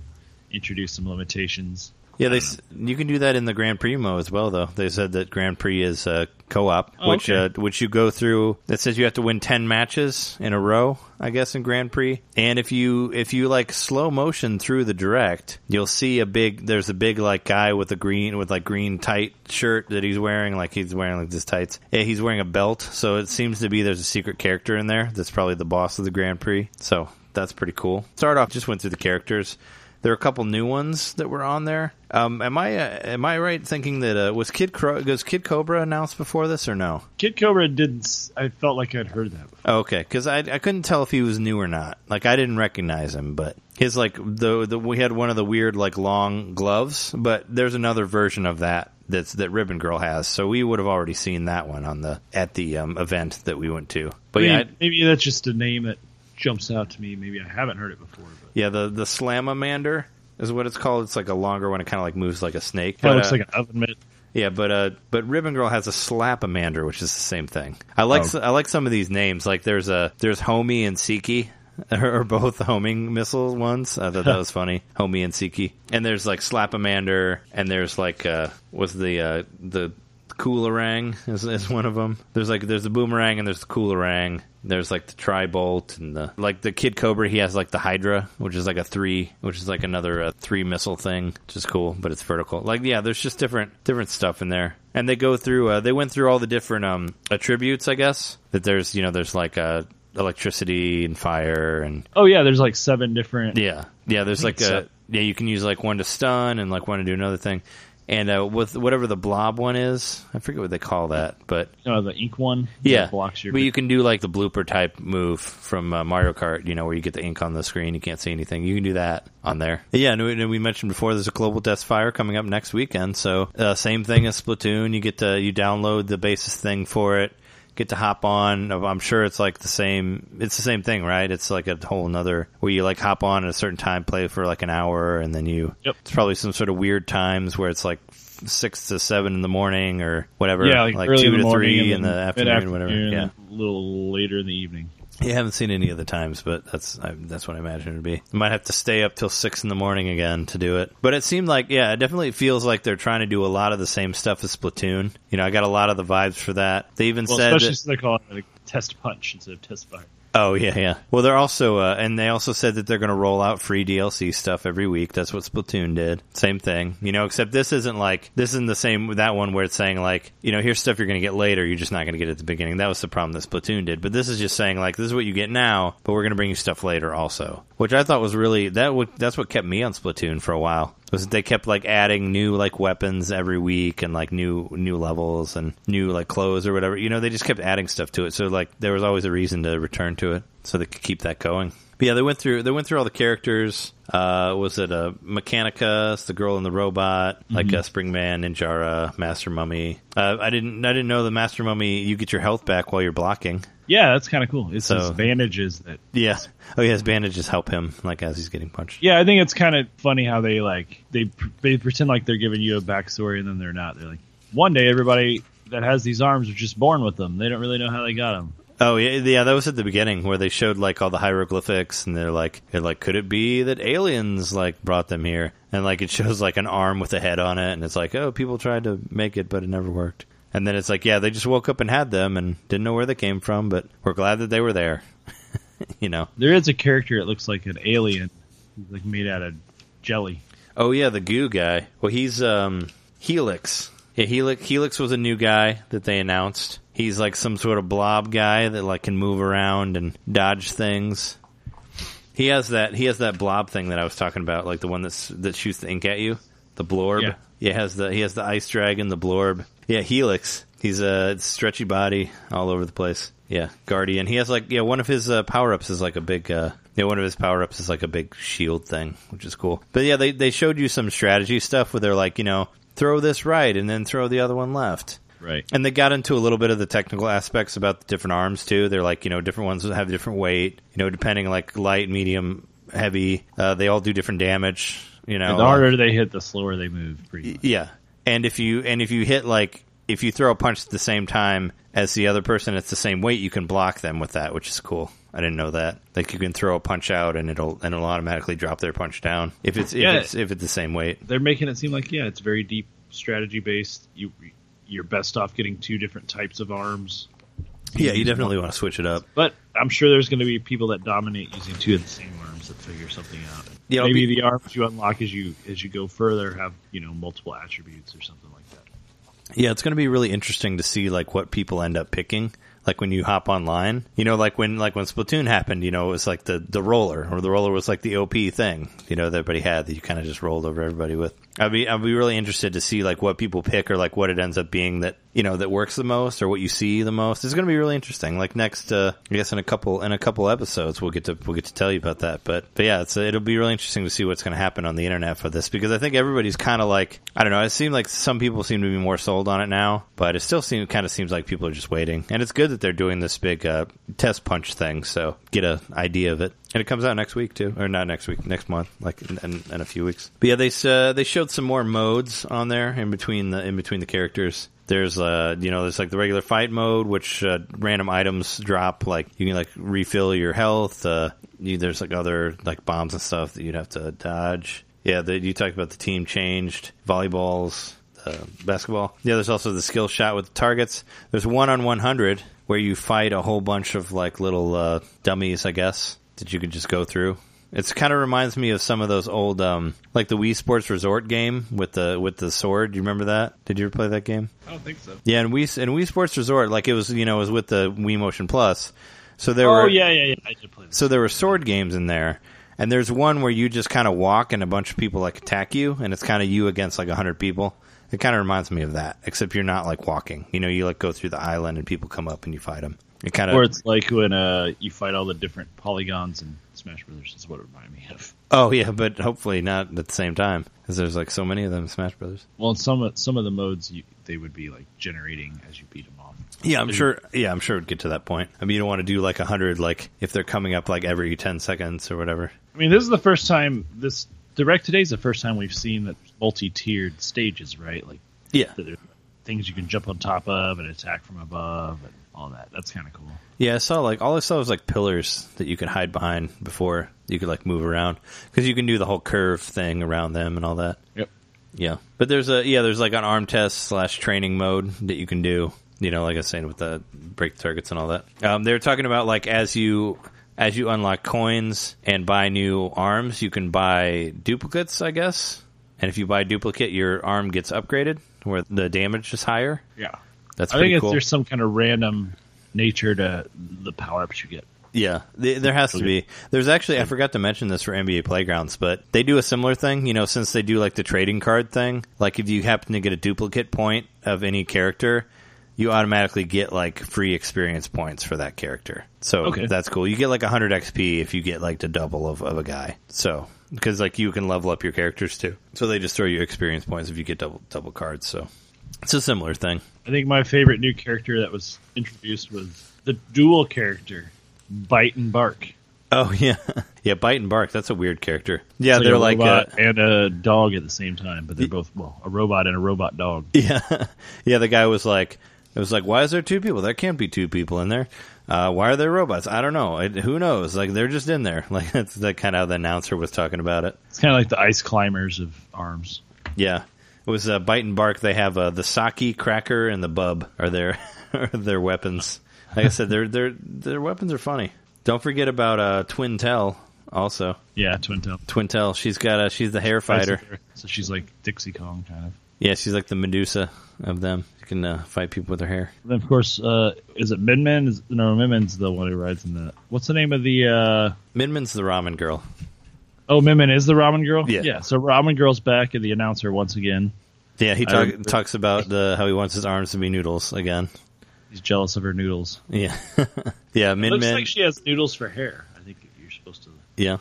introduce some limitations. Yeah, they you can do that in the Grand Prix mode as well, though. They said that Grand Prix is uh, co-op, Oh, which okay. uh, which you go through. That says you have to win ten matches in a row, I guess, in Grand Prix. And if you if you like slow motion through the direct, you'll see a big. There's a big like guy with a green with like green tight shirt that he's wearing, like he's wearing like this tights. Yeah, he's wearing a belt, so it seems to be there's a secret character in there that's probably the boss of the Grand Prix. So that's pretty cool. Start off, just went through the characters. There are a couple new ones that were on there. Um, am I uh, am I right thinking that uh, was Kid Cro- was Kid Cobra announced before this or no? Kid Cobra didn't. s- I felt like I'd heard that. Before. Okay, because I I couldn't tell if he was new or not. Like I didn't recognize him, but his like the, the we had one of the weird like long gloves, but there's another version of that that's that Ribbon Girl has. So we would have already seen that one on the at the um, event that we went to. But maybe, yeah, I- maybe that's just a name that jumps out to me. Maybe I haven't heard it before. But yeah, the the Slamamander is what it's called. It's like a longer one. It kind of like moves like a snake. it But, looks uh, like an oven mitt. Yeah, but uh, but Ribbon Girl has a Slapamander, which is the same thing. I like Oh. I like some of these names. Like there's a there's Homie and Seekie, are both homing missile ones. I thought that was funny. Homie and Seekie, and there's like Slapamander, and there's like uh, was the uh, the Coolerang is, is one of them. There's like there's the boomerang and there's the Coolerang. There's like the Tribolt and the like the Kid Cobra. He has like the Hydra, which is like a three, which is like another uh, three missile thing, which is cool, but it's vertical. Like yeah, there's just different different stuff in there, and they go through. Uh, they went through all the different um attributes, I guess. That there's you know there's like uh electricity and fire and Oh yeah, there's like seven different. yeah, yeah. There's like a yeah. You can use like one to stun and like one to do another thing. And uh, with whatever the blob one is, I forget what they call that, but Uh, the ink one. yeah, blocks your. but you can do like the blooper type move from uh, Mario Kart, you know, where you get the ink on the screen, you can't see anything. You can do that on there. Yeah, and we, and we mentioned before there's a global death fire coming up next weekend, so uh, same thing as Splatoon. You get to you download the basis thing for it. Get to hop on. I'm sure it's like the same. It's the same thing, right? It's like a whole another where you like hop on at a certain time, play for like an hour, and then you. Yep. It's probably some sort of weird times where it's like six to seven in the morning or whatever. yeah, like, early two to three in the afternoon, mid-afternoon, whatever. Yeah. a little later in the evening. You haven't seen any of the times, but that's I, that's what I imagine it'd be. You might have to stay up till six in the morning again to do it. But it seemed like, yeah, it definitely feels like they're trying to do a lot of the same stuff as Splatoon. You know, I got a lot of the vibes for that. They even Well, said, especially that, since they're calling it a test punch instead of test fire. Oh yeah, yeah. Well, they're also, uh, and they also said that they're going to roll out free DLC stuff every week. That's what Splatoon did. Same thing, you know. Except this isn't like this isn't the same that one where it's saying like, you know, here's stuff you're going to get later. You're just not going to get it at the beginning. That was the problem that Splatoon did. But this is just saying like, this is what you get now, but we're going to bring you stuff later also, which I thought was really that. W- that's what kept me on Splatoon for a while. Was they kept like adding new like weapons every week and like new new levels and new like clothes or whatever. You know, they just kept adding stuff to it. So like there was always a reason to return to it, so they could keep that going. But yeah, they went through they went through all the characters. Uh, was it a Mechanicus, the girl and the robot, like uh, Springman, Ninjara, Master Mummy? Uh, I didn't I didn't know the Master Mummy. You get your health back while you're blocking. Yeah, that's kind of cool. It's So- his bandages that. Yeah. Oh, yeah. His bandages help him like as he's getting punched. Yeah, I think it's kind of funny how they like they they pretend like they're giving you a backstory and then they're not. They're like, one day everybody that has these arms are just born with them. They don't really know how they got them. Oh yeah, yeah. That was at the beginning where they showed like all the hieroglyphics, and they're like, they're like, could it be that aliens like brought them here? And like it shows like an arm with a head on it, and it's like, oh, people tried to make it, but it never worked. And then it's like, yeah, they just woke up and had them, and didn't know where they came from, but we're glad that they were there. you know. There is a character that looks like an alien, He's, like made out of jelly. Oh yeah, the goo guy. Well, he's um Helix. Yeah, Helix. Helix was a new guy that they announced. He's like some sort of blob guy that like can move around and dodge things. He has that. He has that blob thing that I was talking about, like the one that's that shoots the ink at you. The blorb. Yeah. Yeah, has the he has the ice dragon, the blorb. Yeah, Helix. He's a stretchy body all over the place. Yeah, Guardian. He has like yeah, one of his uh, power ups is like a big uh yeah, one of his power ups is like a big shield thing, which is cool. But yeah, they they showed you some strategy stuff where they're like, you know, throw this right and then throw the other one left. Right. And they got into a little bit of the technical aspects about the different arms too. They're like, you know, different ones have different weight, you know, depending like light, medium, heavy. Uh, they all do different damage. You know, the harder they hit, the slower they move. Pretty much. yeah, and if you and if you hit like if you throw a punch at the same time as the other person, it's the same weight. You can block them with that, which is cool. I didn't know that. Like you can throw a punch out and it'll and it'll automatically drop their punch down if it's if Yeah. it's if it's the same weight. They're making it seem like yeah, it's very deep strategy based. You you're best off getting two different types of arms. Yeah, you definitely want to switch it up. But I'm sure there's going to be people that dominate using two of the same arms that figure something out. Yeah, Maybe be- the arms you unlock as you as you go further have you know multiple attributes or something like that. Yeah, it's going to be really interesting to see like what people end up picking. Like when you hop online, you know, like when like when Splatoon happened, you know, it was like the the roller, or the roller was like the OP thing, you know, that everybody had that you kind of just rolled over everybody with. I'd be I'd be really interested to see like what people pick or like what it ends up being that you know that works the most or what you see the most. is going to be really interesting. Like next, uh, I guess in a couple in a couple episodes, we'll get to we'll get to tell you about that. But but yeah, it's it'll be really interesting to see what's going to happen on the internet for this because I think everybody's kind of like I don't know. It seems like some people seem to be more sold on it now, but it still seems kind of seems like people are just waiting. And it's good that they're doing this big uh, test punch thing, so get a idea of it. And it comes out next week too, or not next week, next month, like in, in, in a few weeks. But yeah, they uh, they showed some more modes on there in between the in between the characters. There's uh you know there's like the regular fight mode, which uh, random items drop, like you can like refill your health. Uh, you, there's like other like bombs and stuff that you'd have to dodge. Yeah, the, you talked about the team changed volleyballs, uh, basketball. Yeah, there's also the skill shot with the targets. There's one on 100 where you fight a whole bunch of like little uh, dummies, I guess, that you could just go through. It's kind of reminds me of some of those old, um, like the Wii Sports Resort game with the with the sword. Do you remember that? Did you ever play that game? I don't think so. Yeah, and Wii and Wii Sports Resort, like it was, you know, it was with the Wii Motion Plus. So there were Oh were yeah, yeah, yeah. I did play this. so there were sword games in there, and there's one where you just kind of walk and a bunch of people like attack you, and it's kind of you against like a hundred people, It kind of reminds me of that, except you're not like walking. You know, you like go through the island and people come up and you fight them. It kind of, Or of. it's like when uh, you fight all the different polygons in Smash Brothers. Is what it reminded me of. Oh yeah, but hopefully not at the same time, because there's like so many of them in Smash Brothers. Well, in some of- some of the modes, you, they would be like generating as you beat them off. Yeah, I'm sure. Yeah, I'm sure it'd get to that point. I mean, you don't want to do like a hundred, like if they're coming up like every ten seconds or whatever. I mean, this is the first time this direct today is the first time we've seen that multi-tiered stages, right? Like Yeah, things you can jump on top of and attack from above and all that. That's kind of cool. yeah. I saw like all I saw was like pillars that you could hide behind before you could like move around because you can do the whole curve thing around them and all that. Yep. Yeah, but there's a yeah, there's like an arm test slash training mode that you can do. You know, like I was saying with the break targets and all that. Um, they were talking about like as you as you unlock coins and buy new arms, you can buy duplicates, I guess. And if you buy a duplicate, your arm gets upgraded where the damage is higher. Yeah. That's I think cool. there's some kind of random nature to the power ups you get. Yeah, there has to be. There's actually, I forgot to mention this for NBA Playgrounds, but they do a similar thing. You know, since they do like the trading card thing, like if you happen to get a duplicate point of any character, you automatically get like free experience points for that character. So Okay. that's cool. You get like 100 XP if you get like the double of, of a guy. So because like you can level up your characters too. So they just throw you experience points if you get double double cards. So it's a similar thing. I think my favorite new character that was introduced was the dual character, Byte and Barq. Oh yeah, yeah. Byte and Barq. That's a weird character. Yeah, It's they're a like uh, robot and a dog at the same time, but they're both well, a robot and a robot dog. Yeah, yeah. The guy was like, it was like, why is there two people? There can't be two people in there. Uh, why are there robots? I don't know. It, who knows? Like they're just in there. Like that's the kind of how the announcer was talking about it. It's kind of like the ice climbers of arms. Yeah, was uh, Byte and Barq. They have uh, the sake cracker and the bub are their are their weapons. Like I said, their their their weapons are funny. Don't forget about uh, Twintelle. Also, Yeah, Twin Tail. Twintelle. She's got a she's the hair fighter. So she's like Dixie Kong, kind of. Yeah, she's like the Medusa of them. You can uh, fight people with her hair. Then of course, uh, is it Min Min? Is- No, Min Min's the one who rides in the. What's the name of the? uh Min Min's the ramen girl. Oh, Min Min is the Ramen Girl. Yeah. yeah. So Ramen Girl's back, and the announcer once again. Yeah, he talk, talks about the how he wants his arms to be noodles again. He's jealous of her noodles. Yeah, yeah, Min Looks Min. like she has noodles for hair. I think you're supposed to. yeah,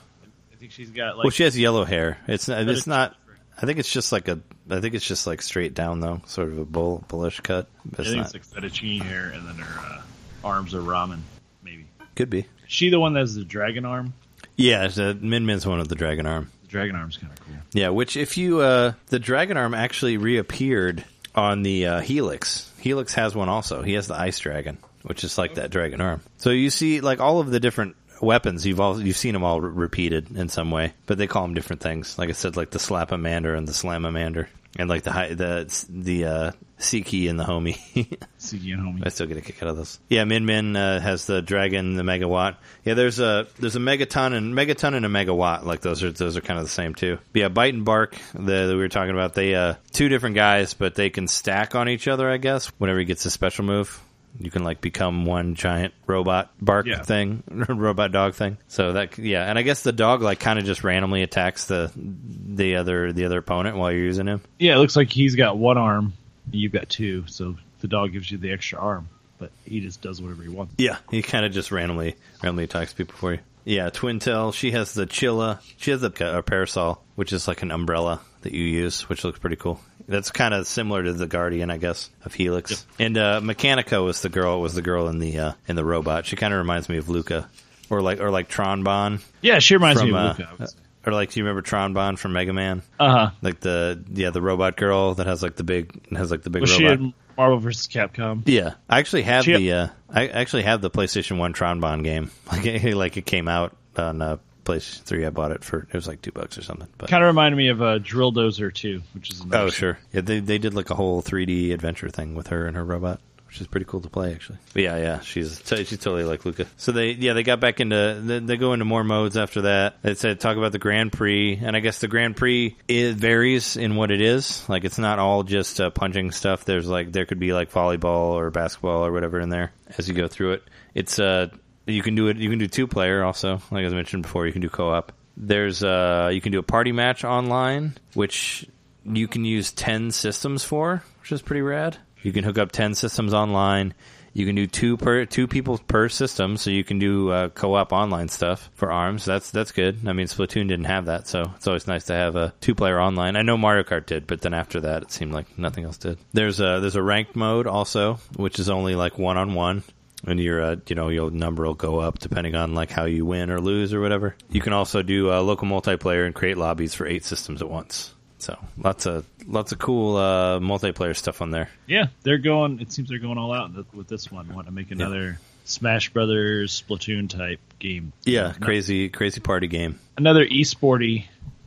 I think she's got like. well, she has yellow hair. It's not. It's not. I think it's just like a. I think it's just like straight down though, sort of a bull, bullish cut. But I think not. it's like fettuccine hair, and then her uh, arms are ramen. Maybe. Could be. Is she the one that has the dragon arm? Yeah, uh, Min Min's one with the dragon arm. The dragon arm's kind of cool. Yeah, which if you uh the dragon arm actually reappeared on the uh, Helix. Helix has one also. He has the ice dragon, which is like that dragon arm. So you see like all of the different weapons you've all you've seen them all re- repeated in some way, but they call them different things. Like I said, like the Slapamander and the Slamamander, and like the hi- the the uh, Seekie and the Homie. Seekie and Homie. I still get a kick out of those. Yeah, Min Min uh, has the dragon, the megawatt. Yeah, there's a there's a megaton and megaton and a megawatt. Like those are those are kind of the same too. But yeah, Byte and Barq the, that we were talking about. They uh two different guys, but they can stack on each other. I guess whenever he gets a special move, you can like become one giant robot bark Yeah. thing, robot dog thing. So that yeah, and I guess the dog like kind of just randomly attacks the the other the other opponent while you're using him. Yeah, it looks like he's got one arm, you've got two. So the dog gives you the extra arm, but he just does whatever he wants. Yeah, he kind of just randomly randomly attacks people for you. Yeah, Twin Tail. She has the Chilla. She has a, a parasol, which is like an umbrella that you use, which looks pretty cool. That's kind of similar to the Guardian, I guess, of Helix. And uh, Mechanica was the girl. Was the girl in the uh, in the robot? She kind of reminds me of Luca, or like or like Tron Bonne Yeah, she reminds from me of uh, Luca. Say. Or like do you remember Tron Bonne from Mega Man? Uh huh. Like the yeah the robot girl that has like the big has like the big Was she robot. in Marvel vs. Capcom? Yeah, I actually have She- the uh, I actually have the PlayStation One Tron Bonne game. Like it, like it came out on uh, PlayStation Three. I bought it for it was like two bucks or something. But Kind of reminded me of uh, Drill Dozer too, which is oh sure, yeah, they they did like a whole 3D adventure thing with her and her robot. Which is pretty cool to play, actually. Yeah, yeah, she's t- she's totally like Luca. So they, yeah, they got back into they, they go into more modes after that. They said talk about the Grand Prix, and I guess the Grand Prix it varies in what it is. Like it's not all just uh, punching stuff. There's like there could be like volleyball or basketball or whatever in there as you go through it. It's uh you can do it. You can do two player also, like I mentioned before. You can do co op. There's uh you can do a party match online, which you can use 10 systems for, which is pretty rad. You can hook up 10 systems online. You can do two per two people per system, so you can do uh, co-op online stuff for ARMS. That's that's good. I mean, Splatoon didn't have that, so it's always nice to have a two-player online. I know Mario Kart did, but then after that, it seemed like nothing else did. There's a there's a ranked mode also, which is only like one on one and your uh, you know your number will go up depending on like how you win or lose or whatever. You can also do uh, local multiplayer and create lobbies for eight systems at once. So lots of lots of cool uh, multiplayer stuff on there. Yeah, they're going. It seems they're going all out with this one. Want to make another Smash Brothers Splatoon type game? Yeah, crazy crazy party game. Another esporty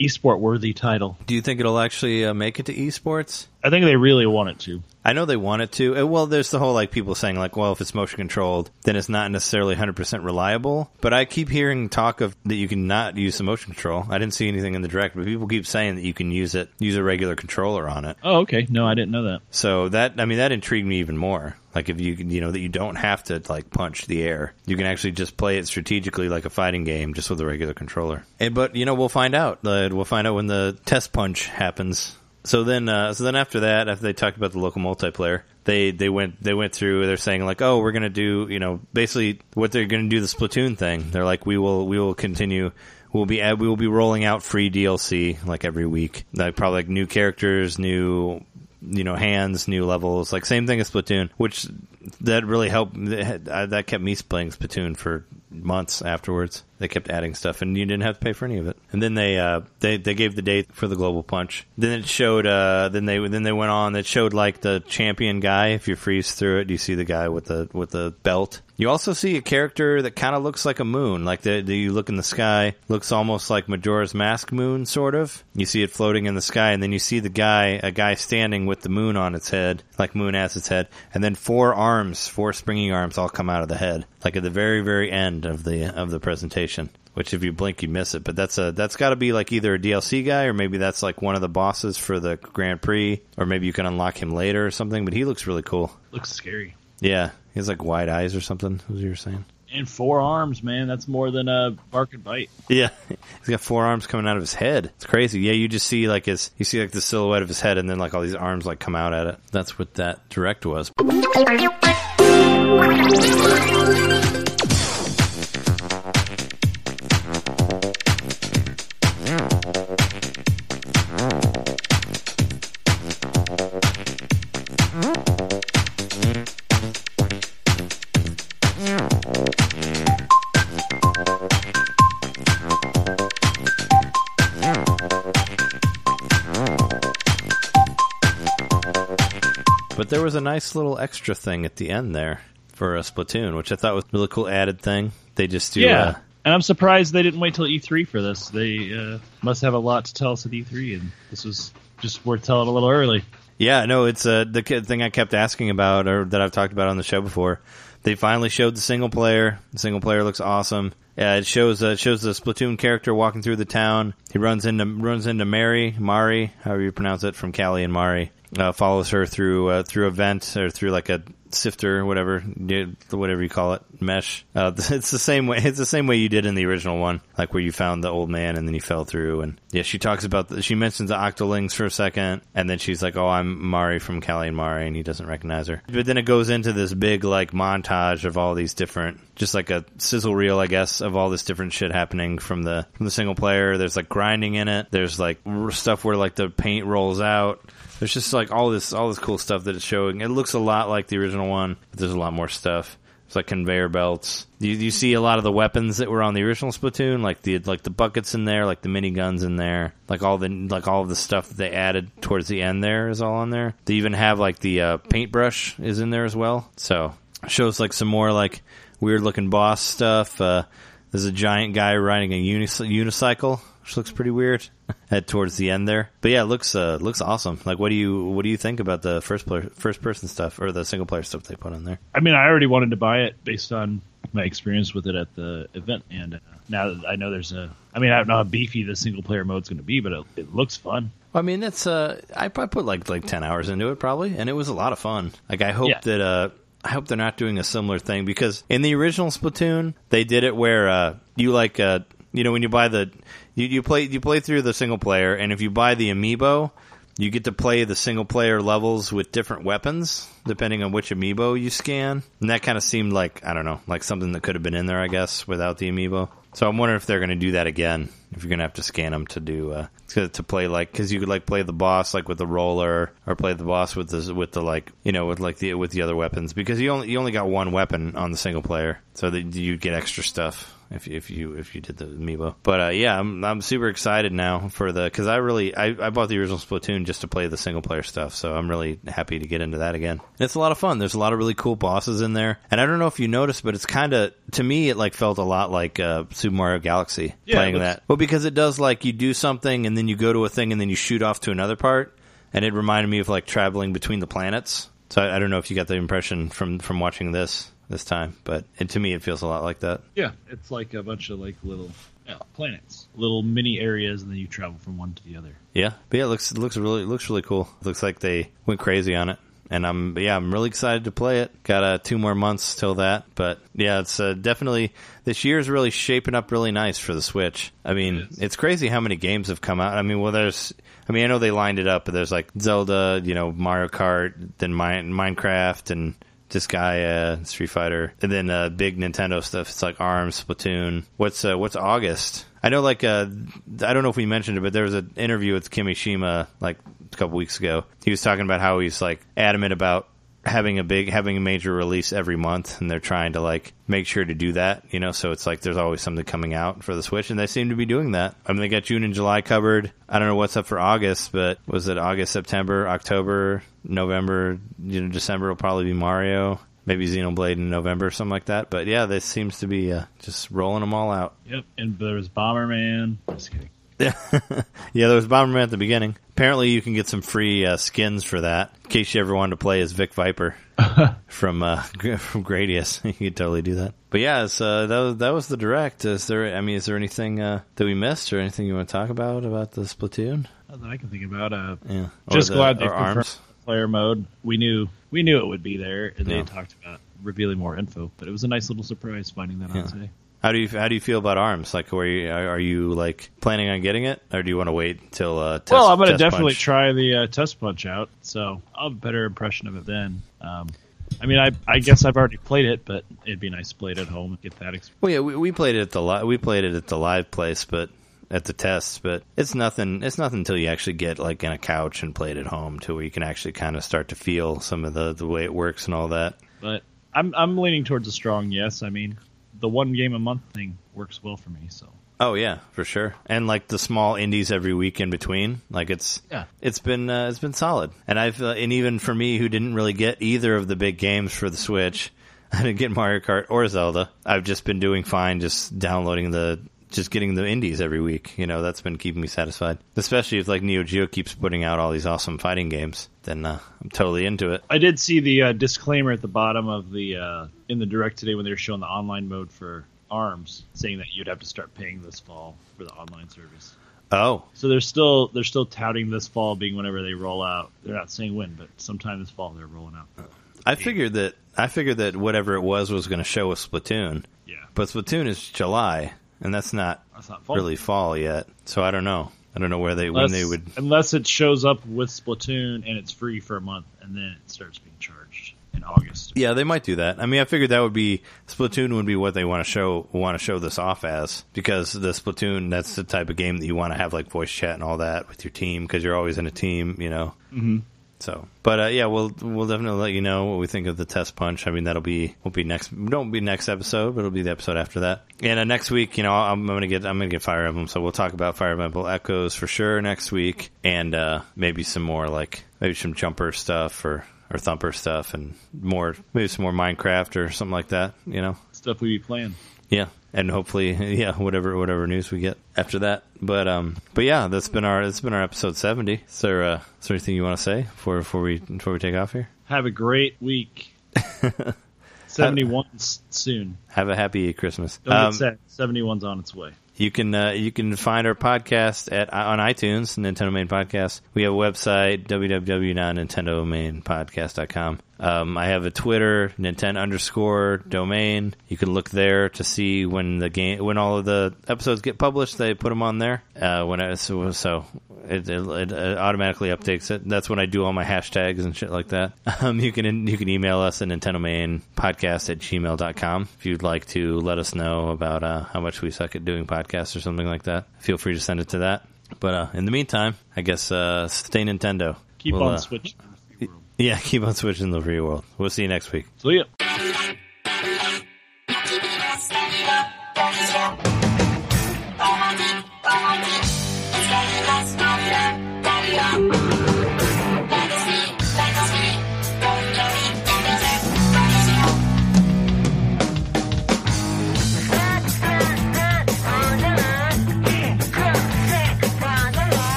esport worthy title. Do you think it'll actually uh, make it to esports? I think they really want it to. I know they want it to. Uh, Well, there's the whole like people saying like, well, if it's motion controlled, then it's not necessarily 100% reliable. But I keep hearing talk of that you can not use the motion control. I didn't see anything in the direct, but people keep saying that you can use it, use a regular controller on it. Oh, okay. No, I didn't know that. So that I mean that intrigued me even more. Like if you you know that you don't have to like punch the air, you can actually just play it strategically like a fighting game, just with a regular controller. And, but you know we'll find out. Uh, we'll find out when the test punch happens. So then, uh, so then after that, after they talked about the local multiplayer, they they went they went through. They're saying like, oh, we're gonna do you know basically what they're gonna do the Splatoon thing. They're like, we will we will continue. We'll be we will be rolling out free DLC like every week. Like probably like new characters, new you know hands, new levels. Like same thing as Splatoon, which that really helped. That kept me playing Splatoon for months afterwards. They kept adding stuff, and you didn't have to pay for any of it. And then they uh, they they gave the date for the global punch. Then it showed. Uh, then they then they went on. It showed like the champion guy. If you freeze through it, you see the guy with the with the belt. You also see a character that kind of looks like a moon. Like the, the you look in the sky, looks almost like Majora's Mask moon, sort of. You see it floating in the sky, and then you see the guy, a guy standing with the moon on its head, like moon has its head, and then four arms, four springy arms, all come out of the head, like at the very very end of the of the presentation. Which if you blink, you miss it. But that's a that's got to be like either a DLC guy or maybe that's like one of the bosses for the Grand Prix, or maybe you can unlock him later or something. But he looks really cool. Looks scary. Yeah, he has like wide eyes or something. What you were saying? And four arms, man. That's more than a Barq and Byte. Yeah, he's got four arms coming out of his head. It's crazy. Yeah, you just see like his, you see like the silhouette of his head, and then like all these arms like come out at it. That's what that direct was. Nice little extra thing at the end there for a Splatoon, which I thought was a really cool added thing. They just do. Yeah. Uh, And I'm surprised they didn't wait till E3 for this. They uh, must have a lot to tell us at E3, and this was just worth telling a little early. Yeah, no, it's uh, the thing I kept asking about, or that I've talked about on the show before. They finally showed the single player. The single player looks awesome. Yeah, it shows uh, it shows the Splatoon character walking through the town. He runs into runs into Mary, Mari, however you pronounce it, from Callie and Marie. Uh, follows her through uh, through a vent or through like a sifter, whatever, whatever you call it, mesh. Uh, it's the same way. It's the same way you did in the original one, like where you found the old man and then you fell through. And yeah, she talks about the, she mentions the Octolings for a second, and then she's like, "Oh, I'm Marie from Callie and Marie," and he doesn't recognize her. But then it goes into this big like montage of all these different, just like a sizzle reel, I guess, of all this different shit happening from the from the single player. There's like grinding in it. There's like stuff where like the paint rolls out. There's just like all this all this cool stuff that it's showing. It looks a lot like the original one, but there's a lot more stuff. It's like conveyor belts. You, you see a lot of the weapons that were on the original Splatoon, like the like the buckets in there, like the miniguns in there, like all the like all the stuff that they added towards the end there is all on there. They even have like the uh, paintbrush is in there as well. So shows like some more like weird looking boss stuff. Uh, there's a giant guy riding a unicycle, which looks pretty weird. At towards the end there, but yeah, it looks uh, looks awesome. Like, what do you what do you think about the first player first person stuff or the single player stuff they put on there? I mean, I already wanted to buy it based on my experience with it at the event, and uh, now that I know there's a, I mean, I don't know how beefy the single player mode's going to be, but it, it looks fun. I mean, it's uh, I probably put like like ten hours into it probably, and it was a lot of fun. Like, I hope Yeah. that uh, I hope they're not doing a similar thing because in the original Splatoon they did it where uh, you like uh, you know when you buy the you, you play you play through the single player, and if you buy the amiibo, you get to play the single player levels with different weapons depending on which amiibo you scan. And that kind of seemed like, I don't know, like something that could have been in there, I guess, without the amiibo. So I'm wondering if they're going to do that again. If you're going to have to scan them to do uh, to, to play like because you could like play the boss like with the roller or play the boss with the with the like you know with like the with the other weapons because you only you only got one weapon on the single player so that you get extra stuff if you, if you if you did the amiibo. But uh, yeah, I'm I'm super excited now for the because I really I, I bought the original Splatoon just to play the single player stuff, so I'm really happy to get into that again. It's a lot of fun. There's a lot of really cool bosses in there, and I don't know if you noticed, but it's kind of to me it like felt a lot like uh, Super Mario Galaxy Yeah, playing that. Well, because it does like you do something and then you go to a thing and then you shoot off to another part, and it reminded me of like traveling between the planets. So I, I don't know if you got the impression from from watching this this time, but it, to me it feels a lot like that. Yeah, it's like a bunch of like little yeah, planets, little mini areas, and then you travel from one to the other. Yeah, but yeah, it looks it looks really it looks really cool. It looks like they went crazy on it, and I'm yeah I'm really excited to play it. Got uh, two more months till that, but yeah, it's uh, definitely this year is really shaping up really nice for the Switch. I mean, It it's crazy how many games have come out. I mean, well, there's I mean I know they lined it up, but there's like Zelda, you know, Mario Kart, then Mine, Minecraft, and Disgaea, Street Fighter, and then uh, big Nintendo stuff. It's like Arms, Splatoon. What's uh, what's August? I know, like uh, I don't know if we mentioned it, but there was an interview with Kimishima like a couple weeks ago. He was talking about how he's like adamant about having a big having a major release every month and they're trying to like make sure to do that you know? So it's like there's always something coming out for the switch and they seem to be doing that. I mean they got june and july covered. I don't know what's up for august but was it august september october november you know december will probably be mario maybe xenoblade in november or something like that. But yeah this seems to be uh, just rolling them all out. Yep, and there was Bomberman. Just kidding. Yeah, yeah. There was Bomberman at the beginning. Apparently, you can get some free uh, skins for that. In case you ever wanted to play as Vic Viper from uh, from Gradius, you could totally do that. But yeah, it's, uh, that was that was the direct. Is there? I mean, is there anything uh, that we missed, or anything you want to talk about about the Splatoon? That I can think about. Uh, Yeah, Or just the- glad they confirmed arms. player mode. We knew we knew it would be there, and they talked about revealing more info. But it was a nice little surprise finding that Yeah. out today. How do you how do you feel about arms? Like, where you, are are you like planning on getting it, or do you want to wait until? Uh, test, well, I'm going to definitely punch? try the uh, test punch out, so I'll have a better impression of it then. Um, I mean, I I guess I've already played it, but it'd be nice to play it at home and get that experience. Well, yeah, we, we played it at the li- we played it at the live place, but at the tests, but it's nothing. It's nothing until you actually get like in a couch and play it at home, to where you can actually kind of start to feel some of the the way it works and all that. But I'm I'm leaning towards a strong yes. I mean, the one game a month thing works well for me. So Oh yeah, for sure. And like the small indies every week in between, like it's Yeah. it's been uh, it's been solid. And I've uh, and even for me who didn't really get either of the big games for the Switch, I didn't get Mario Kart or Zelda. I've just been doing fine, just downloading the just getting the indies every week. You know, that's been keeping me satisfied. Especially if like Neo Geo keeps putting out all these awesome fighting games, then uh, I'm totally into it. I did see the uh, disclaimer at the bottom of the uh, in the direct today when they were showing the online mode for Arms, saying that you'd have to start paying this fall for the online service. Oh, So they're still they're still touting this fall being whenever they roll out. They're not saying when, but sometime this fall they're rolling out. I figured that I figured that whatever it was was going to show with Splatoon, Yeah, but Splatoon is July, and that's not that's not fall. really fall yet. So I don't know. I don't know where they when they would. unless it shows up with Splatoon and it's free for a month, and then it starts being charged in August. Yeah, they might do that. I mean, I figured that would be Splatoon would be what they want to show want to show this off as because the Splatoon that's the type of game that you want to have like voice chat and all that with your team because you're always in a team, you know. Mm-hmm. So, but uh, yeah, we'll we'll definitely let you know what we think of the test punch. I mean, that'll be will be next. Don't be next episode, but it'll be the episode after that. And uh, next week, you know, I'm, I'm gonna get I'm gonna get Fire Emblem, so we'll talk about Fire Emblem Echoes for sure next week, and uh, maybe some more like maybe some jumper stuff or or thumper stuff, and more maybe some more Minecraft or something like that. You know, Stuff we be playing. yeah, and hopefully, yeah, whatever whatever news we get after that. But um, but yeah, that's been our that's been our episode seventy. Is there uh, is there anything you want to say before before we before we take off here? Have a great week. Seventy one soon. Have a happy Christmas. Don't Um, get sad. Seventy one's on its way. You can uh, you can find our podcast at on iTunes, Nintendo Main Podcast. We have a website www.nintendomainpodcast.com. Um, I have a Twitter, Nintendo underscore domain. You can look there to see when the game when all of the episodes get published. They put them on there. Uh, when I, so, so It, it, it, automatically updates it. That's when I do all my hashtags and shit like that. Um, you can you can email us at Nintendo Main Podcast at gmail.com if you'd like to let us know about uh, how much we suck at doing podcasts or something like that. Feel free to send it to that. But uh, in the meantime, I guess uh, stay Nintendo. Keep We'll, on uh, switching. Yeah, keep on switching the free world. We'll see you next week. So yeah.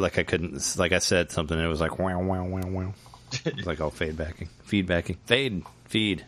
Like I couldn't, like I said something, and it was like wow, wow, wow, wow. Like all fade backing, feedbacking, fade, feed.